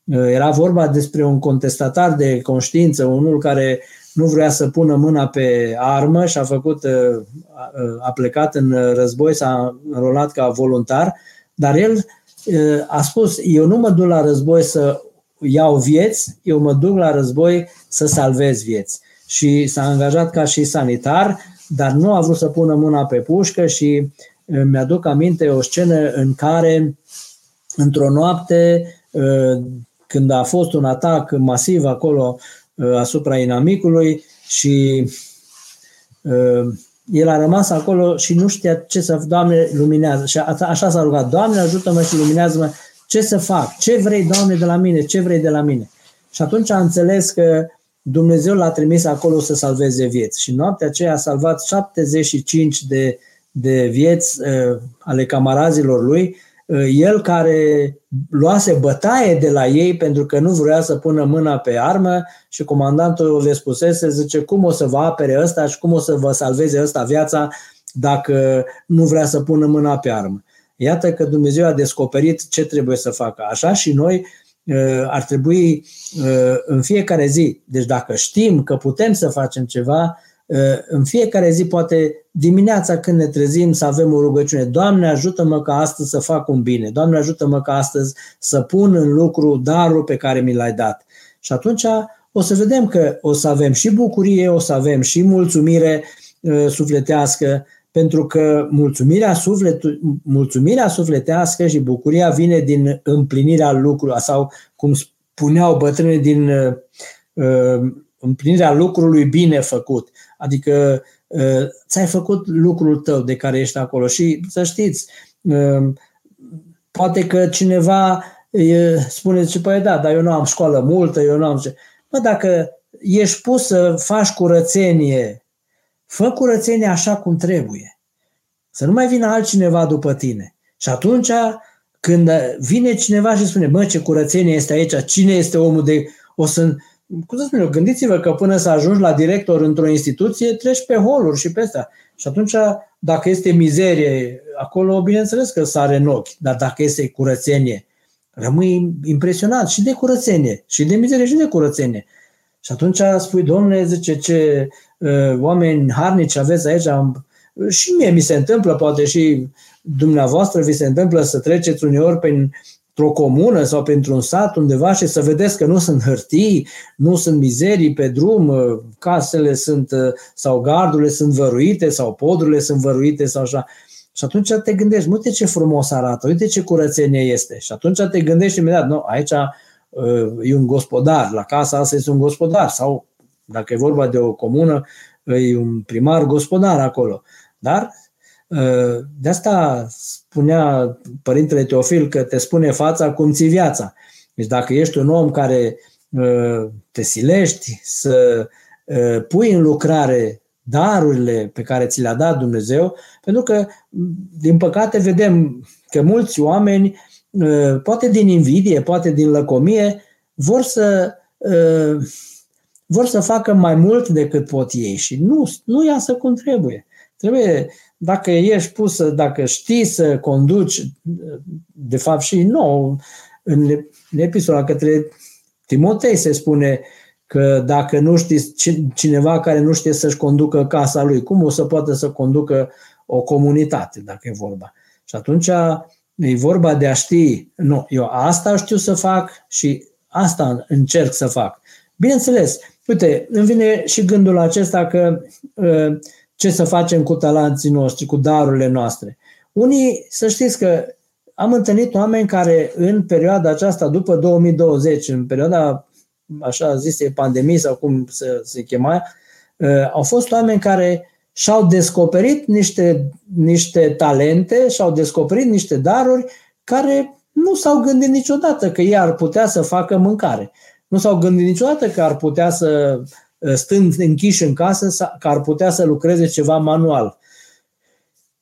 Uh, era vorba despre un contestatar de conștiință, unul care nu vrea să pună mâna pe armă și a făcut, uh, a plecat în război, s-a înrolat ca voluntar, dar el a spus, eu nu mă duc la război să iau vieți, eu mă duc la război să salvez vieți. Și s-a angajat ca și sanitar, dar nu a vrut să pună mâna pe pușcă și mi-aduc aminte o scenă în care, într-o noapte, ă, când a fost un atac masiv acolo ă, asupra inamicului și ă, el a rămas acolo și nu știa ce să Doamne, luminează. Și așa s-a rugat, Doamne, ajută-mă și luminează-mă. Ce să fac? Ce vrei, Doamne, de la mine? Ce vrei de la mine? Și atunci a înțeles că Dumnezeu l-a trimis acolo să salveze vieți. Și noaptea aceea a salvat 75 de de vieți uh, ale camarazilor lui, uh, el care luase bătaie de la ei pentru că nu vrea să pună mâna pe armă și comandantul le spusese, zice, cum o să vă apere ăsta și cum o să vă salveze ăsta viața dacă nu vrea să pună mâna pe armă. Iată că Dumnezeu a descoperit ce trebuie să facă. Așa și noi ar trebui în fiecare zi, deci dacă știm că putem să facem ceva, în fiecare zi, poate dimineața când ne trezim să avem o rugăciune. Doamne, ajută-mă ca astăzi să fac un bine. Doamne, ajută-mă ca astăzi să pun în lucru darul pe care mi l-ai dat. Și atunci o să vedem că o să avem și bucurie, o să avem și mulțumire sufletească, pentru că mulțumirea, suflet, mulțumirea sufletească și bucuria vine din împlinirea lucrului, sau cum spuneau bătrânii, din uh, împlinirea lucrului bine făcut. Adică uh, ți-ai făcut lucrul tău de care ești acolo și să știți, uh, poate că cineva uh, spune, ce păi da, dar eu nu am școală multă, eu nu am ce. Mă, dacă ești pus să faci curățenie Fă curățenie așa cum trebuie. Să nu mai vină altcineva după tine. Și atunci, când vine cineva și spune, mă, ce curățenie este aici, cine este omul de... O să, cum să spun eu, gândiți-vă că până să ajungi la director într-o instituție, treci pe holuri și pe astea. Și atunci, dacă este mizerie acolo, bineînțeles că sare în ochi, dar dacă este curățenie, rămâi impresionat și de curățenie, și de mizerie, și de curățenie. Și atunci spui, domnule, zice, ce uh, oameni harnici aveți aici, am, și mie mi se întâmplă, poate și dumneavoastră vi se întâmplă să treceți uneori prin o comună sau pentru un sat undeva și să vedeți că nu sunt hârtii, nu sunt mizerii pe drum, uh, casele sunt uh, sau gardurile sunt văruite sau podurile sunt văruite sau așa. Și atunci te gândești, uite ce frumos arată, uite ce curățenie este. Și atunci te gândești imediat, nu, aici e un gospodar, la casa asta este un gospodar sau dacă e vorba de o comună, e un primar gospodar acolo. Dar ă, de asta spunea Părintele Teofil că te spune fața cum ți viața. Deci dacă ești un om care ă, te silești să ă, pui în lucrare darurile pe care ți le-a dat Dumnezeu, pentru că, din păcate, vedem că mulți oameni Uh, poate din invidie, poate din lăcomie, vor să, uh, vor să facă mai mult decât pot ei și nu, nu iasă cum trebuie. Trebuie, dacă ești pus, dacă știi să conduci, de fapt și nou, în epistola către Timotei se spune că dacă nu știi cineva care nu știe să-și conducă casa lui, cum o să poată să conducă o comunitate, dacă e vorba. Și atunci E vorba de a ști, nu, eu asta știu să fac și asta încerc să fac. Bineînțeles, uite, îmi vine și gândul acesta că ă, ce să facem cu talanții noștri, cu darurile noastre. Unii, să știți că am întâlnit oameni care în perioada aceasta, după 2020, în perioada, așa zise, pandemie sau cum se, se chema, ă, au fost oameni care și-au descoperit niște, niște talente, și-au descoperit niște daruri care nu s-au gândit niciodată că ei ar putea să facă mâncare. Nu s-au gândit niciodată că ar putea să, stând închiși în casă, că ar putea să lucreze ceva manual.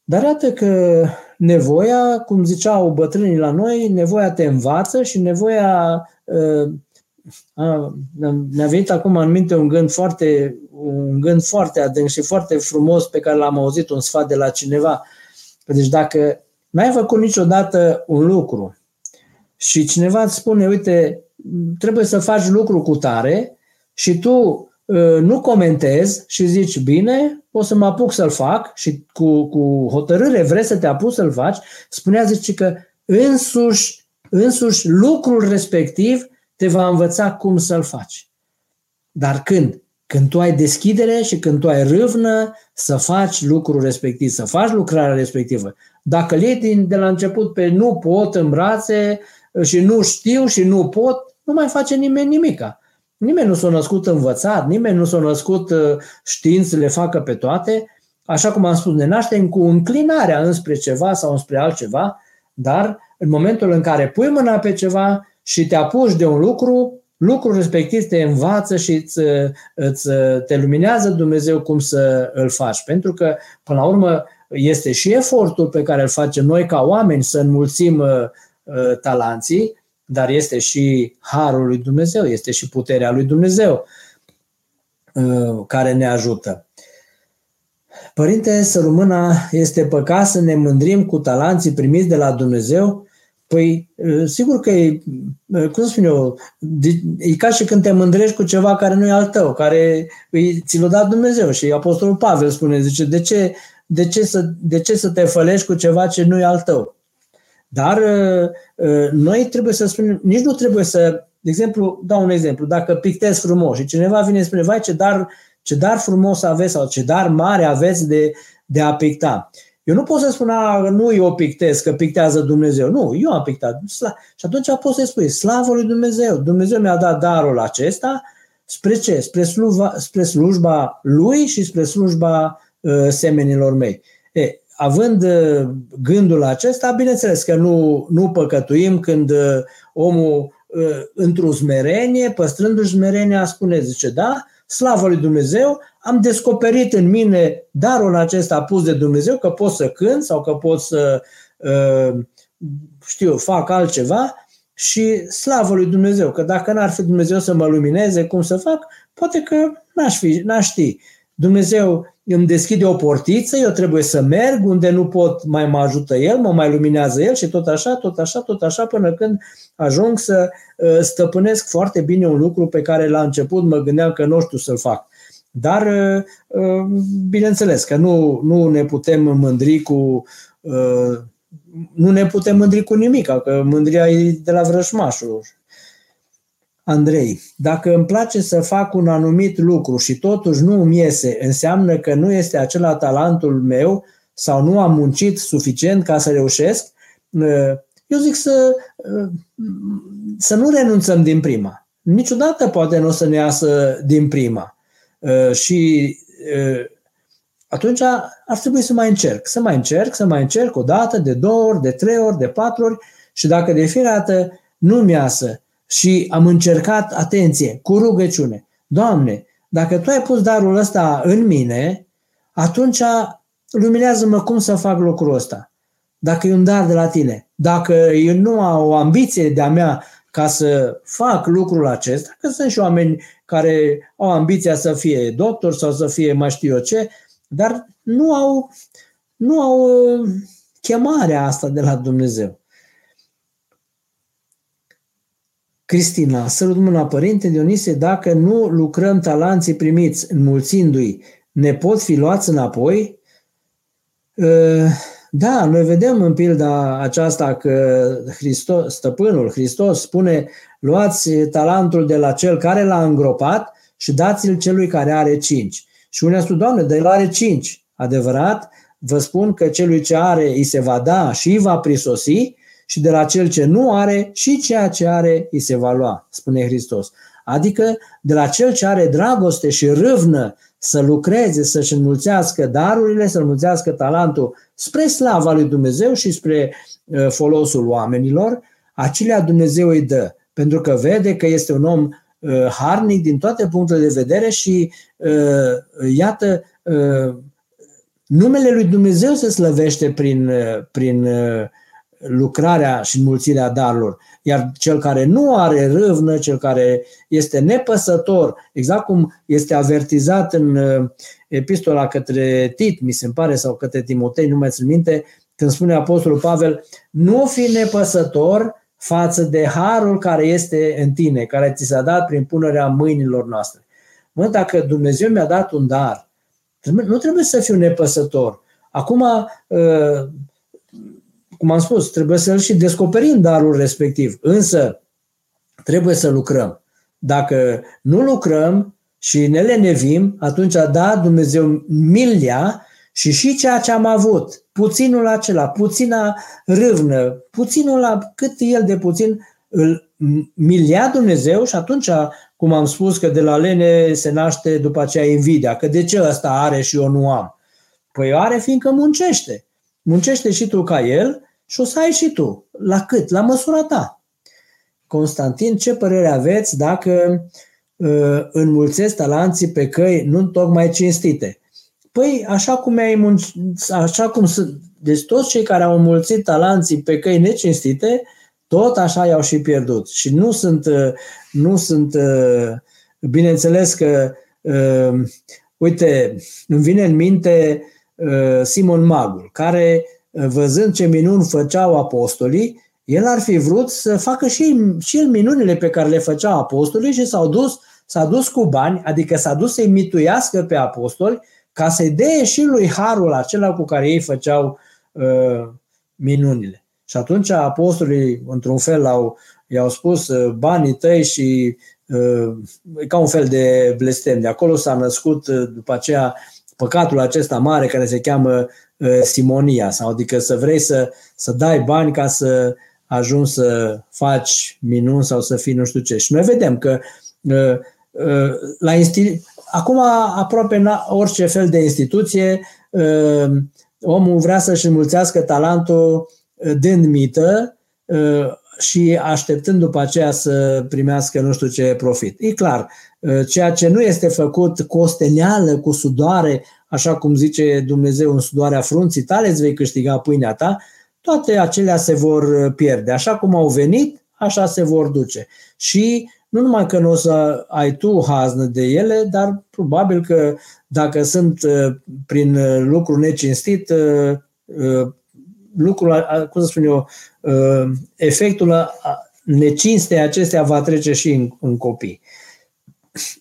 Dar iată că nevoia, cum ziceau bătrânii la noi, nevoia te învață și nevoia a, mi-a venit acum în minte un gând foarte, un gând foarte adânc și foarte frumos pe care l-am auzit un sfat de la cineva. Deci dacă n-ai făcut niciodată un lucru și cineva îți spune, uite, trebuie să faci lucru cu tare și tu ă, nu comentezi și zici, bine, o să mă apuc să-l fac și cu, cu hotărâre vrei să te apuci să-l faci, spunea, zice că însuși, însuși lucrul respectiv te va învăța cum să-l faci. Dar când? Când tu ai deschidere și când tu ai râvnă să faci lucrul respectiv, să faci lucrarea respectivă. Dacă le iei de la început pe nu pot în brațe și nu știu și nu pot, nu mai face nimeni nimica. Nimeni nu s-a născut învățat, nimeni nu s-a născut uh, știind să le facă pe toate. Așa cum am spus, ne naștem cu înclinarea înspre ceva sau înspre altceva, dar în momentul în care pui mâna pe ceva și te apuci de un lucru, lucrul respectiv te învață și îți, îți, te luminează Dumnezeu cum să îl faci. Pentru că, până la urmă, este și efortul pe care îl facem noi ca oameni să înmulțim uh, uh, talanții, dar este și harul lui Dumnezeu, este și puterea lui Dumnezeu uh, care ne ajută. Părinte, să rămână este păcat să ne mândrim cu talanții primiți de la Dumnezeu Păi, sigur că e, cum spun eu, e ca și când te mândrești cu ceva care nu e al tău, care ți l-a dat Dumnezeu. Și Apostolul Pavel spune, zice, de ce, de ce, să, de ce să te fălești cu ceva ce nu e al tău? Dar noi trebuie să spunem, nici nu trebuie să, de exemplu, dau un exemplu, dacă pictezi frumos și cineva vine și spune, vai ce dar, ce dar frumos aveți sau ce dar mare aveți de, de a picta. Eu nu pot să spun, a, nu eu pictez, că pictează Dumnezeu. Nu, eu am pictat. Și atunci poți să spui, slavă lui Dumnezeu. Dumnezeu mi-a dat darul acesta spre ce? Spre slujba, spre slujba lui și spre slujba uh, semenilor mei. E, având uh, gândul acesta, bineînțeles că nu, nu păcătuim când uh, omul uh, într-o smerenie, păstrându-și smerenia, spune, zice, da, slavă lui Dumnezeu, am descoperit în mine darul acesta pus de Dumnezeu, că pot să cânt sau că pot să, uh, știu, fac altceva și slavă lui Dumnezeu, că dacă n-ar fi Dumnezeu să mă lumineze, cum să fac, poate că n-aș, fi, n-aș ști. Dumnezeu îmi deschide o portiță, eu trebuie să merg, unde nu pot, mai mă ajută El, mă mai luminează El și tot așa, tot așa, tot așa, până când ajung să uh, stăpânesc foarte bine un lucru pe care la început mă gândeam că nu știu să-l fac. Dar, uh, uh, bineînțeles, că nu, nu ne putem mândri cu nu ne putem mândri cu nimic, că mândria e de la vrășmașul. Andrei, dacă îmi place să fac un anumit lucru și totuși nu îmi iese, înseamnă că nu este acela talentul meu sau nu am muncit suficient ca să reușesc? Eu zic să, să nu renunțăm din prima. Niciodată poate nu o să ne iasă din prima. Și atunci ar trebui să mai încerc, să mai încerc, să mai încerc o dată, de două ori, de trei ori, de patru ori și dacă de fiecare dată nu mi iasă și am încercat, atenție, cu rugăciune. Doamne, dacă Tu ai pus darul ăsta în mine, atunci luminează-mă cum să fac lucrul ăsta. Dacă e un dar de la Tine, dacă eu nu am o ambiție de-a mea ca să fac lucrul acesta, că sunt și oameni care au ambiția să fie doctor sau să fie mai știu eu ce, dar nu au, nu au uh, chemarea asta de la Dumnezeu. Cristina, sărut mâna Părinte Dionise, dacă nu lucrăm talanții primiți înmulțindu-i, ne pot fi luați înapoi? Uh, da, noi vedem în pilda aceasta că Hristos, stăpânul Hristos spune luați talentul de la cel care l-a îngropat și dați-l celui care are cinci. Și unii spun, Doamne, dar el are cinci. Adevărat, vă spun că celui ce are îi se va da și îi va prisosi și de la cel ce nu are și ceea ce are îi se va lua, spune Hristos. Adică de la cel ce are dragoste și râvnă să lucreze, să-și înmulțească darurile, să înmulțească talentul spre slava lui Dumnezeu și spre uh, folosul oamenilor, acelea Dumnezeu îi dă, pentru că vede că este un om uh, harnic din toate punctele de vedere și uh, iată, numele lui Dumnezeu se slăvește prin, prin lucrarea și înmulțirea darurilor. Iar cel care nu are râvnă, cel care este nepăsător, exact cum este avertizat în uh, epistola către Tit, mi se pare, sau către Timotei, nu mai țin minte, când spune Apostolul Pavel, nu fi nepăsător față de harul care este în tine, care ți s-a dat prin punerea mâinilor noastre. Mă, dacă Dumnezeu mi-a dat un dar, nu trebuie să fiu nepăsător. Acum, uh, cum am spus, trebuie să-l și descoperim darul respectiv. Însă, trebuie să lucrăm. Dacă nu lucrăm și ne lenevim, atunci da, Dumnezeu milia și și ceea ce am avut, puținul acela, puțina râvnă, puținul la cât el de puțin, îl milia Dumnezeu și atunci, cum am spus că de la lene se naște după aceea invidia, că de ce ăsta are și eu nu am? Păi are fiindcă muncește. Muncește și tu ca el și o să ai și tu. La cât? La măsura ta. Constantin, ce părere aveți dacă uh, înmulțesc talanții pe căi nu tocmai cinstite? Păi, așa cum ai munci, așa cum sunt, deci toți cei care au înmulțit talanții pe căi necinstite, tot așa i-au și pierdut. Și nu sunt, uh, nu sunt uh, bineînțeles că, uh, uite, îmi vine în minte uh, Simon Magul, care văzând ce minuni făceau apostolii, El ar fi vrut să facă și, și el minunile pe care le făcea apostolii și s-au dus, s-a dus cu bani, adică s-a dus să-i mituiască pe apostoli ca să-i dea și lui harul acela cu care ei făceau uh, minunile. Și atunci apostolii, într-un fel, au, i-au spus uh, banii tăi și uh, ca un fel de blestem. De acolo s-a născut uh, după aceea păcatul acesta mare care se cheamă uh, simonia, sau adică să vrei să, să dai bani ca să ajungi să faci minuni sau să fii nu știu ce. Și noi vedem că uh, uh, la institu- acum aproape în orice fel de instituție uh, omul vrea să-și înmulțească talentul dând mită și așteptând după aceea să primească nu știu ce profit. E clar, ceea ce nu este făcut cu osteneală, cu sudoare, așa cum zice Dumnezeu în sudoarea frunții tale, îți vei câștiga pâinea ta, toate acelea se vor pierde. Așa cum au venit, așa se vor duce. Și nu numai că nu o să ai tu haznă de ele, dar probabil că dacă sunt prin lucru necinstit, lucrul, cum să spun eu, efectul necinstei acestea va trece și în, în copii.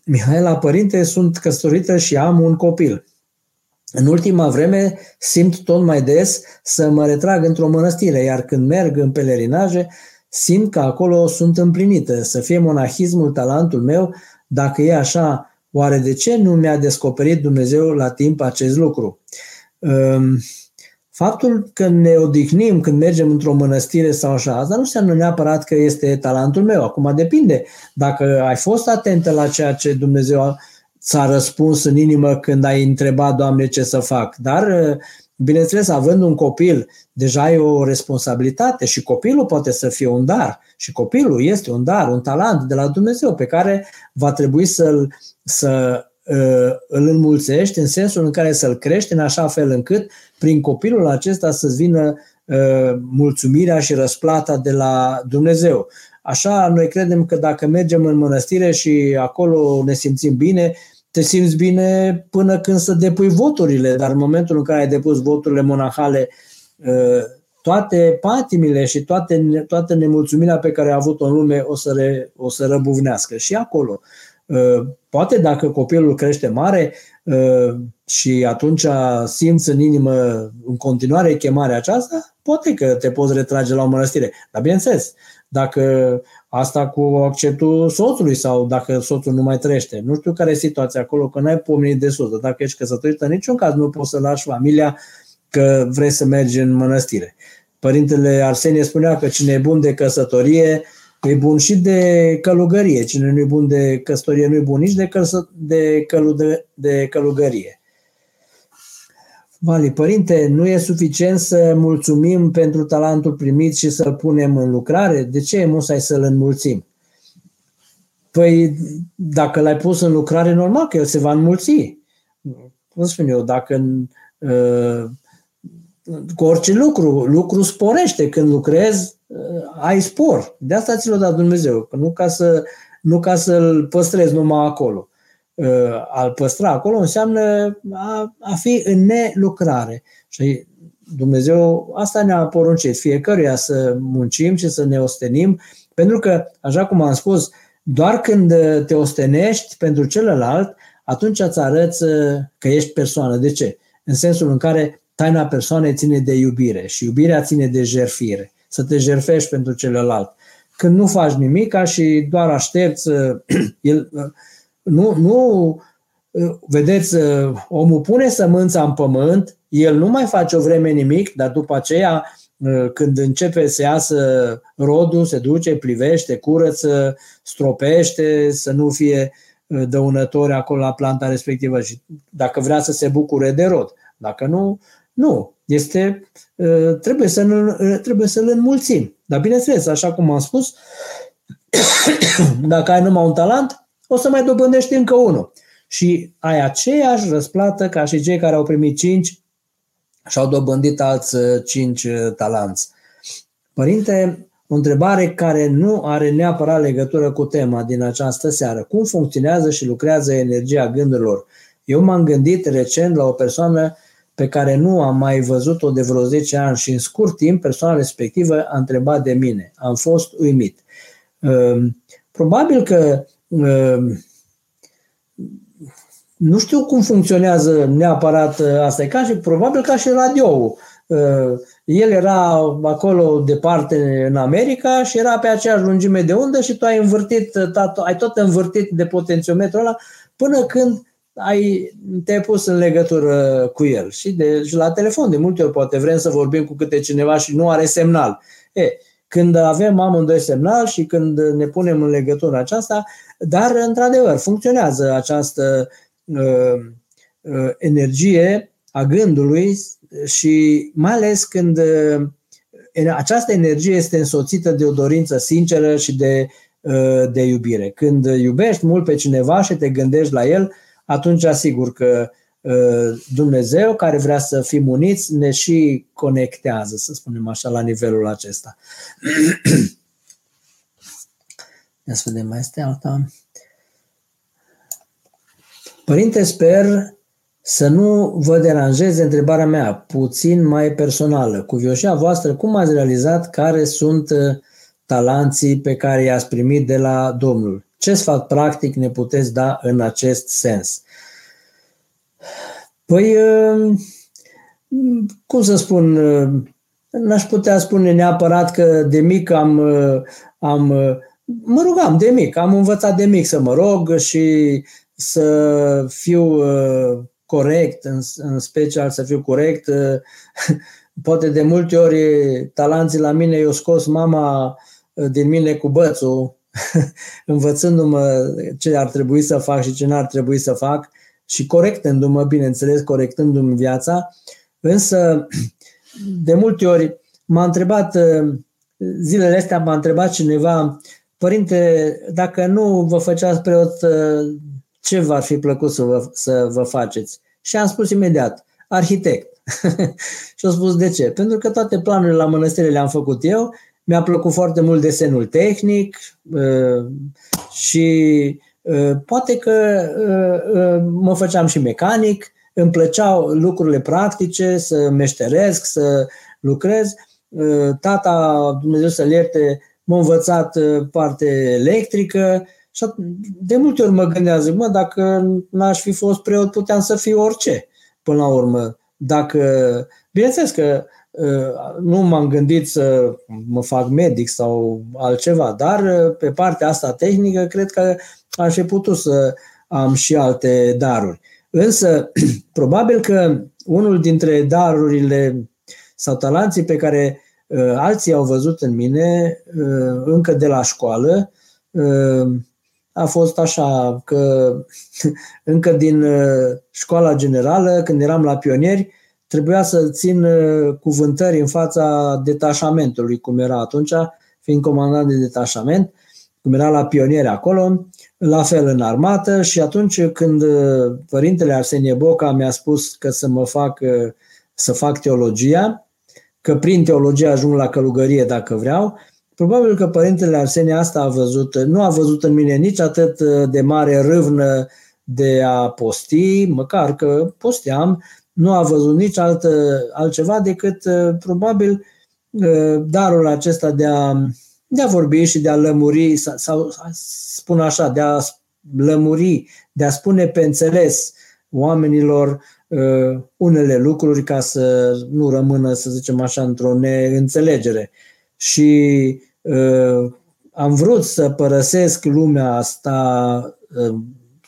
Mihaela, părinte, sunt căsătorită și am un copil. În ultima vreme simt tot mai des să mă retrag într-o mănăstire, iar când merg în pelerinaje, simt că acolo sunt împlinită, să fie monahismul talentul meu, dacă e așa, oare de ce nu mi-a descoperit Dumnezeu la timp acest lucru? Faptul că ne odihnim când mergem într-o mănăstire sau așa, asta nu înseamnă neapărat că este talentul meu. Acum depinde. Dacă ai fost atentă la ceea ce Dumnezeu ți-a răspuns în inimă când ai întrebat, Doamne, ce să fac. Dar, bineînțeles, având un copil, deja ai o responsabilitate și copilul poate să fie un dar. Și copilul este un dar, un talent de la Dumnezeu pe care va trebui să-l, să Uh, îl înmulțești în sensul în care să-l crești în așa fel încât prin copilul acesta să-ți vină uh, mulțumirea și răsplata de la Dumnezeu. Așa, noi credem că dacă mergem în mănăstire și acolo ne simțim bine, te simți bine până când să depui voturile, dar în momentul în care ai depus voturile monahale, uh, toate patimile și toate, toată nemulțumirea pe care a avut-o în lume o să, re, o să răbuvnească și acolo. Uh, poate dacă copilul crește mare uh, și atunci simți în inimă în continuare chemarea aceasta, poate că te poți retrage la o mănăstire. Dar bineînțeles, dacă asta cu acceptul soțului sau dacă soțul nu mai trăiește. Nu știu care e situația acolo, că n-ai pomenit de soț. Dacă ești căsătorit, în niciun caz nu poți să lași familia că vrei să mergi în mănăstire. Părintele Arsenie spunea că cine e bun de căsătorie E bun și de călugărie. Cine nu e bun de căsătorie, nu e bun nici de, călă, de, călu, de, de călugărie. Vali, părinte, nu e suficient să mulțumim pentru talentul primit și să-l punem în lucrare? De ce e musai să-l înmulțim? Păi, dacă l-ai pus în lucrare, normal că el se va înmulți. Cum spun eu, dacă uh, cu orice lucru, lucru sporește. Când lucrezi, uh, ai spor. De asta ți l-a dat Dumnezeu, nu ca, să, nu ca să-l păstrezi numai acolo. Uh, al păstra acolo înseamnă a, a fi în nelucrare. Și Dumnezeu asta ne-a poruncit fiecăruia să muncim și să ne ostenim, pentru că, așa cum am spus, doar când te ostenești pentru celălalt, atunci îți arăți uh, că ești persoană. De ce? În sensul în care Taina persoanei ține de iubire și iubirea ține de jerfire, să te jerfești pentru celălalt. Când nu faci nimic și doar aștepți, el, nu, nu, vedeți, omul pune sămânța în pământ, el nu mai face o vreme nimic, dar după aceea, când începe să iasă rodul, se duce, plivește, curăță, stropește, să nu fie dăunători acolo la planta respectivă și dacă vrea să se bucure de rod. Dacă nu, nu. Este, ă, trebuie, să ă, trebuie să-l înmulțim. Dar bineînțeles, așa cum am spus, dacă ai numai un talent, o să mai dobândești încă unul. Și ai aceeași răsplată ca și cei care au primit cinci și au dobândit alți ă, cinci talanți. Părinte, o întrebare care nu are neapărat legătură cu tema din această seară. Cum funcționează și lucrează energia gândurilor? Eu m-am gândit recent la o persoană pe care nu am mai văzut-o de vreo 10 ani și în scurt timp persoana respectivă a întrebat de mine. Am fost uimit. Ehm, probabil că ehm, nu știu cum funcționează neapărat asta, e ca și, probabil ca și radio ehm, El era acolo departe în America și era pe aceeași lungime de undă și tu ai învârtit, ai tot învârtit de potențiometrul ăla până când ai, te-ai pus în legătură cu el. Și, de, și la telefon, de multe ori poate vrem să vorbim cu câte cineva și nu are semnal. E, când avem amândoi semnal și când ne punem în legătură aceasta, dar într-adevăr funcționează această uh, uh, energie a gândului și mai ales când uh, această energie este însoțită de o dorință sinceră și de, uh, de iubire. Când iubești mult pe cineva și te gândești la el, atunci asigur că uh, Dumnezeu, care vrea să fim uniți, ne și conectează, să spunem așa, la nivelul acesta. Ia să vedem, mai este alta. Părinte, sper să nu vă deranjeze întrebarea mea, puțin mai personală. Cu vioșea voastră, cum ați realizat care sunt uh, talanții pe care i-ați primit de la Domnul? Ce sfat practic ne puteți da în acest sens? Păi, uh, cum să spun, uh, n-aș putea spune neapărat că de mic am, uh, am mă rugam de mic, am învățat de mic să mă rog și să fiu corect, în, în special să fiu corect. Poate de multe ori talanții la mine i-au scos mama din mine cu bățul, învățându-mă ce ar trebui să fac și ce n-ar trebui să fac și corectându-mă, bineînțeles, corectându-mi viața, însă de multe ori m-a întrebat, zilele astea m-a întrebat cineva, părinte, dacă nu vă făceați preot, ce v-ar fi plăcut să vă, să vă faceți? Și am spus imediat, arhitect. și am spus de ce? Pentru că toate planurile la mănăstire le-am făcut eu mi-a plăcut foarte mult desenul tehnic uh, și uh, poate că uh, mă făceam și mecanic, îmi plăceau lucrurile practice, să meșteresc, să lucrez. Tata, Dumnezeu să-l ierte, m-a învățat parte electrică și de multe ori mă gândeam, zic, mă, dacă n-aș fi fost preot, puteam să fiu orice până la urmă. Dacă, bineînțeles că Uh, nu m-am gândit să mă fac medic sau altceva, dar uh, pe partea asta tehnică cred că aș fi putut să am și alte daruri. Însă, probabil că unul dintre darurile sau talanții pe care uh, alții au văzut în mine uh, încă de la școală uh, a fost așa că încă din uh, școala generală, când eram la pionieri, trebuia să țin uh, cuvântări în fața detașamentului, cum era atunci, fiind comandant de detașament, cum era la pionieri acolo, la fel în armată și atunci când uh, părintele Arsenie Boca mi-a spus că să mă fac, uh, să fac teologia, că prin teologie ajung la călugărie dacă vreau, probabil că părintele Arsenie asta a văzut, nu a văzut în mine nici atât de mare râvnă de a posti, măcar că posteam, nu a văzut nici altă, altceva decât uh, probabil uh, darul acesta de a, de a vorbi și de a lămuri, sau, sau spun așa, de a lămuri, de a spune pe înțeles oamenilor uh, unele lucruri ca să nu rămână, să zicem așa, într-o neînțelegere. Și uh, am vrut să părăsesc lumea asta, uh,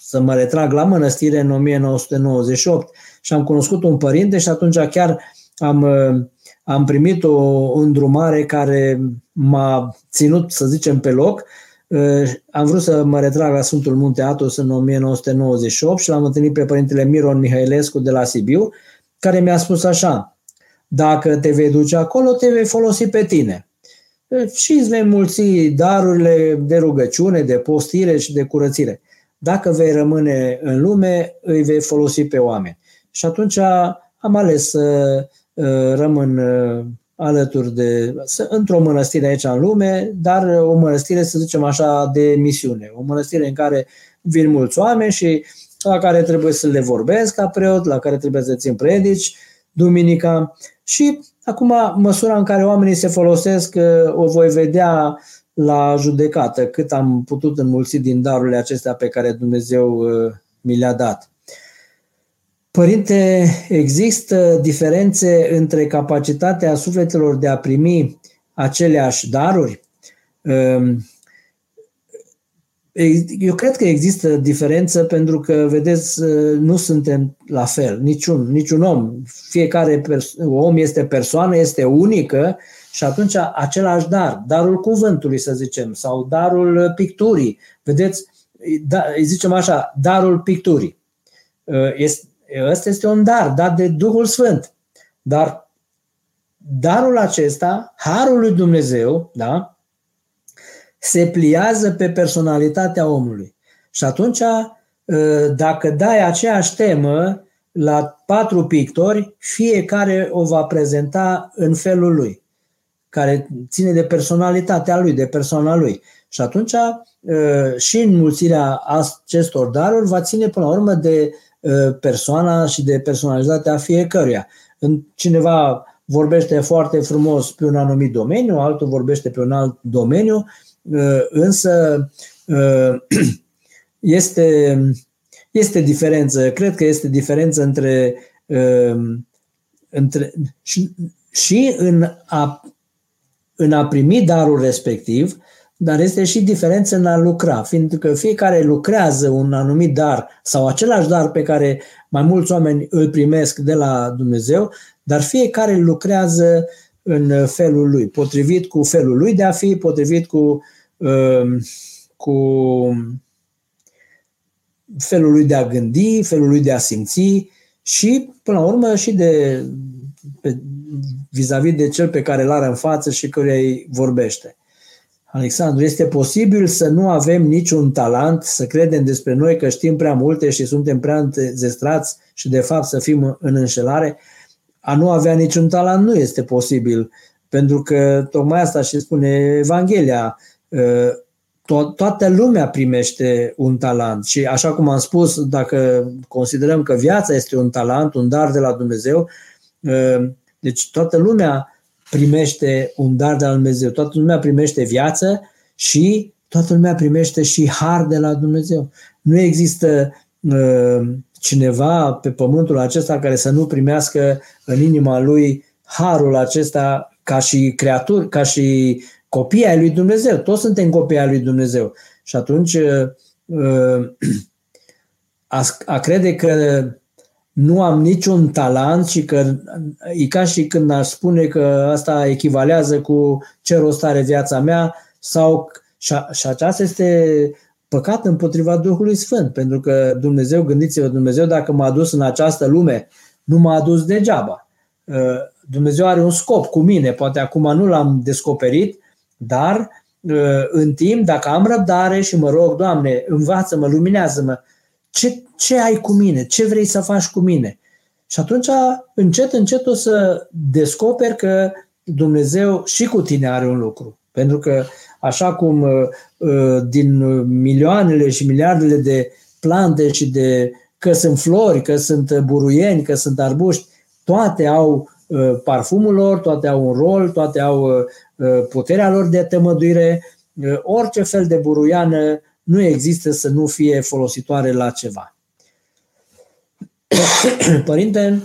să mă retrag la mănăstire în 1998 și am cunoscut un părinte și atunci chiar am, uh, am primit o îndrumare care m-a ținut, să zicem, pe loc. Uh, am vrut să mă retrag la Sfântul Munte Atos în 1998 și l-am întâlnit pe părintele Miron Mihailescu de la Sibiu, care mi-a spus așa, dacă te vei duce acolo, te vei folosi pe tine. Uh, și îți vei mulți darurile de rugăciune, de postire și de curățire. Dacă vei rămâne în lume, îi vei folosi pe oameni. Și atunci am ales să uh, rămân uh, alături de, într-o mănăstire aici în lume, dar o mănăstire, să zicem așa, de misiune. O mănăstire în care vin mulți oameni și la care trebuie să le vorbesc ca preot, la care trebuie să țin predici, duminica și acum măsura în care oamenii se folosesc o voi vedea la judecată, cât am putut înmulți din darurile acestea pe care Dumnezeu mi le-a dat. Părinte, există diferențe între capacitatea sufletelor de a primi aceleași daruri? Ehm, eu cred că există diferență pentru că, vedeți, nu suntem la fel, niciun, niciun om. Fiecare om este persoană, este unică și atunci același dar, darul cuvântului, să zicem, sau darul picturii. Vedeți, da, îi zicem așa, darul picturii. Este, ăsta este un dar, dat de Duhul Sfânt. Dar darul acesta, harul lui Dumnezeu, da, se pliază pe personalitatea omului. Și atunci, ă, dacă dai aceeași temă la patru pictori, fiecare o va prezenta în felul lui, care ține de personalitatea lui, de persoana lui. Și atunci ă, și înmulțirea acestor daruri va ține până la urmă de ă, persoana și de personalitatea fiecăruia. Cineva vorbește foarte frumos pe un anumit domeniu, altul vorbește pe un alt domeniu Uh, însă uh, este, este diferență, cred că este diferență între, uh, între și, și în, a, în a primi darul respectiv, dar este și diferență în a lucra, fiindcă că fiecare lucrează un anumit dar sau același dar pe care mai mulți oameni îl primesc de la Dumnezeu, dar fiecare lucrează în felul lui, potrivit cu felul lui de a fi, potrivit cu Um, cu felul lui de a gândi, felul lui de a simți și, până la urmă, și de pe, vis-a-vis de cel pe care îl are în față și căruia îi vorbește. Alexandru, este posibil să nu avem niciun talent, să credem despre noi că știm prea multe și suntem prea înzestrați și de fapt să fim în înșelare? A nu avea niciun talent nu este posibil, pentru că tocmai asta și spune Evanghelia, to- toată lumea primește un talent și așa cum am spus, dacă considerăm că viața este un talent, un dar de la Dumnezeu, deci toată lumea primește un dar de la Dumnezeu, toată lumea primește viață și toată lumea primește și har de la Dumnezeu. Nu există cineva pe pământul acesta care să nu primească în inima lui harul acesta ca și creatură, ca și copii ai lui Dumnezeu. Toți suntem copii ai lui Dumnezeu. Și atunci uh, uh, a, a crede că nu am niciun talent și că e ca și când aș spune că asta echivalează cu ce rost are viața mea sau și, a, și aceasta este păcat împotriva Duhului Sfânt, pentru că Dumnezeu, gândiți-vă, Dumnezeu dacă m-a dus în această lume, nu m-a dus degeaba. Uh, Dumnezeu are un scop cu mine, poate acum nu l-am descoperit, dar ă, în timp, dacă am răbdare și mă rog, Doamne, învață-mă, luminează-mă, ce, ce ai cu mine, ce vrei să faci cu mine? Și atunci, încet, încet o să descoperi că Dumnezeu și cu tine are un lucru. Pentru că, așa cum ă, ă, din milioanele și miliardele de plante și de că sunt flori, că sunt buruieni, că sunt arbuști, toate au parfumul lor, toate au un rol, toate au Uh, puterea lor de tămăduire, uh, orice fel de buruiană nu există să nu fie folositoare la ceva. Părinte,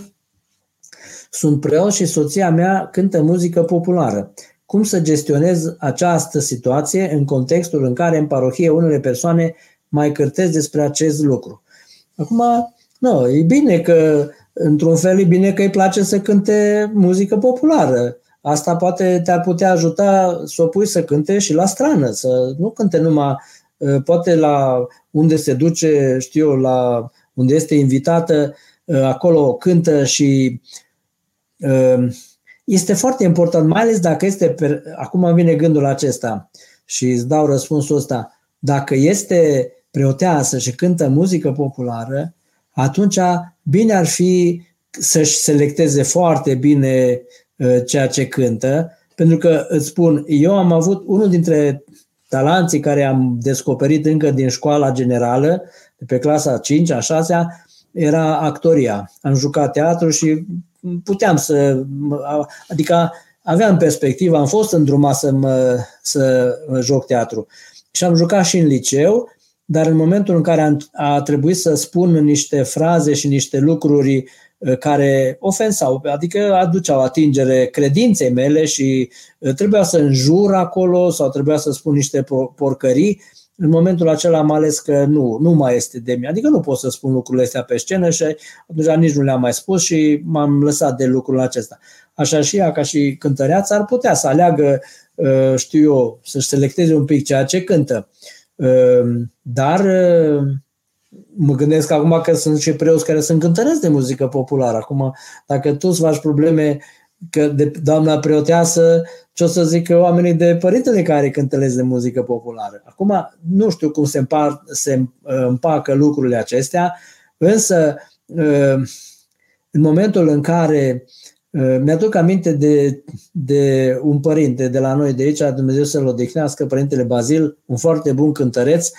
sunt preot și soția mea cântă muzică populară. Cum să gestionez această situație în contextul în care în parohie unele persoane mai cârtesc despre acest lucru? Acum, nu, e bine că, într-un fel, e bine că îi place să cânte muzică populară. Asta poate te-ar putea ajuta să o pui să cânte și la strană, să nu cânte numai, ă, poate la unde se duce, știu eu, la unde este invitată, ă, acolo cântă și ă, este foarte important, mai ales dacă este, acum îmi vine gândul acesta și îți dau răspunsul ăsta, dacă este preoteasă și cântă muzică populară, atunci bine ar fi să-și selecteze foarte bine Uh, ceea ce cântă, pentru că îți spun, eu am avut unul dintre talanții care am descoperit încă din școala generală, de pe clasa 5 a 6 era actoria. Am jucat teatru și puteam să, adică aveam perspectivă, am fost îndrumat să, mă, să joc teatru. Și am jucat și în liceu, dar în momentul în care a, a trebuit să spun niște fraze și niște lucruri uh, care ofensau, adică aduceau atingere credinței mele și uh, trebuia să înjur acolo sau trebuia să spun niște porcării, în momentul acela am ales că nu, nu mai este de mine. Adică nu pot să spun lucrurile astea pe scenă și atunci nici nu le-am mai spus și m-am lăsat de lucrul acesta. Așa și ea, ca și cântăreața, ar putea să aleagă, uh, știu eu, să-și selecteze un pic ceea ce cântă. Uh, dar uh, mă gândesc acum că sunt și preoți care sunt cântăreți de muzică populară. Acum, dacă tu îți faci probleme că de doamna preoteasă, ce o să zică oamenii de părintele care cântălesc de muzică populară. Acum, nu știu cum se, împar, se împacă lucrurile acestea, însă în momentul în care mi-aduc aminte de, de un părinte de la noi de aici, Dumnezeu să-l odihnească, părintele Bazil, un foarte bun cântăreț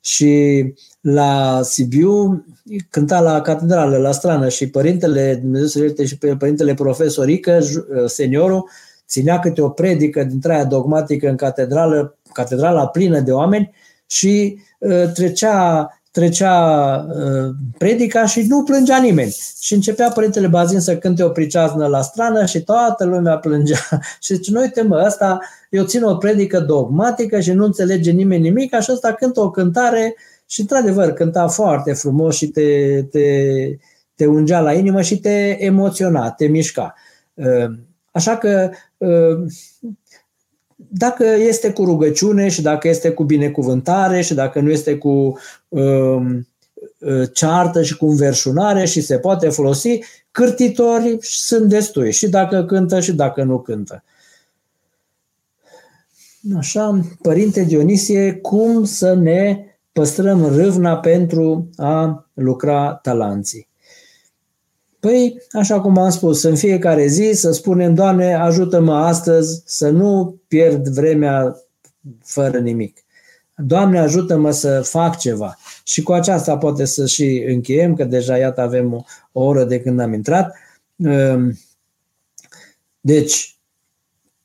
și la Sibiu cânta la catedrală, la strană și părintele, Dumnezeu să și pe părintele profesorică, seniorul, ținea câte o predică dintre aia dogmatică în catedrală, catedrala plină de oameni și uh, trecea, trecea uh, predica și nu plângea nimeni. Și începea Părintele Bazin să cânte o priceaznă la strană și toată lumea plângea. și zice, noi uite mă, ăsta, eu țin o predică dogmatică și nu înțelege nimeni nimic, așa ăsta cântă o cântare și într-adevăr cânta foarte frumos și te, te, te ungea la inimă și te emoționa, te mișca. Uh, așa că uh, dacă este cu rugăciune și dacă este cu binecuvântare și dacă nu este cu um, uh, ceartă și cu înverșunare și se poate folosi, cârtitori sunt destui și dacă cântă și dacă nu cântă. Așa, Părinte Dionisie, cum să ne păstrăm râvna pentru a lucra talanții? Păi, așa cum am spus, în fiecare zi să spunem, Doamne, ajută-mă astăzi să nu pierd vremea fără nimic. Doamne, ajută-mă să fac ceva. Și cu aceasta poate să și încheiem, că deja iată avem o, o oră de când am intrat. Ehm, deci,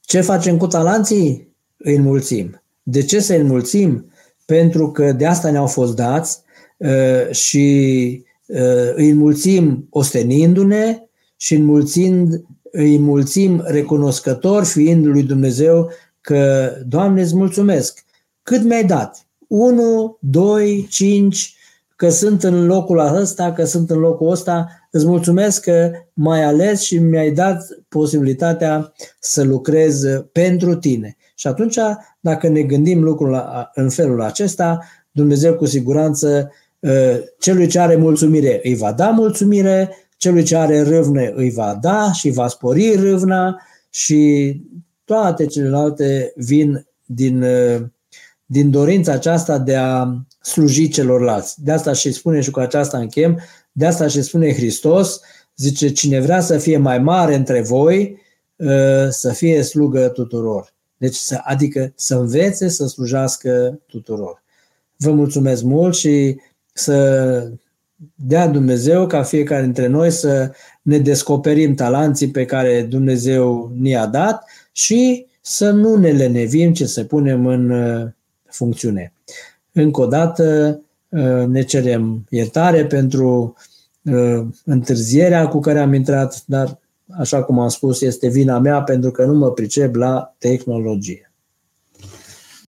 ce facem cu talanții? Îi înmulțim. De ce să îi înmulțim? Pentru că de asta ne-au fost dați ehm, și ehm, îi înmulțim ostenindu-ne și înmulțind, îi înmulțim recunoscător fiind lui Dumnezeu că, Doamne, îți mulțumesc. Cât mi-ai dat? 1, 2, 5, că sunt în locul ăsta, că sunt în locul ăsta, îți mulțumesc că m-ai ales și mi-ai dat posibilitatea să lucrez pentru tine. Și atunci, dacă ne gândim lucrul în felul acesta, Dumnezeu cu siguranță ă, celui ce are mulțumire îi va da mulțumire, celui ce are râvne îi va da și va spori râvna și toate celelalte vin din, ă, din dorința aceasta de a sluji celorlalți. De asta și spune și cu aceasta închem, de asta și spune Hristos, zice, cine vrea să fie mai mare între voi, ă, să fie slugă tuturor. Deci, să, adică să învețe să slujească tuturor. Vă mulțumesc mult și să dea Dumnezeu ca fiecare dintre noi să ne descoperim talanții pe care Dumnezeu ni-a dat și să nu ne lenevim, ci să punem în uh, funcțiune. Încă o dată uh, ne cerem iertare pentru uh, întârzierea cu care am intrat, dar așa cum am spus, este vina mea pentru că nu mă pricep la tehnologie.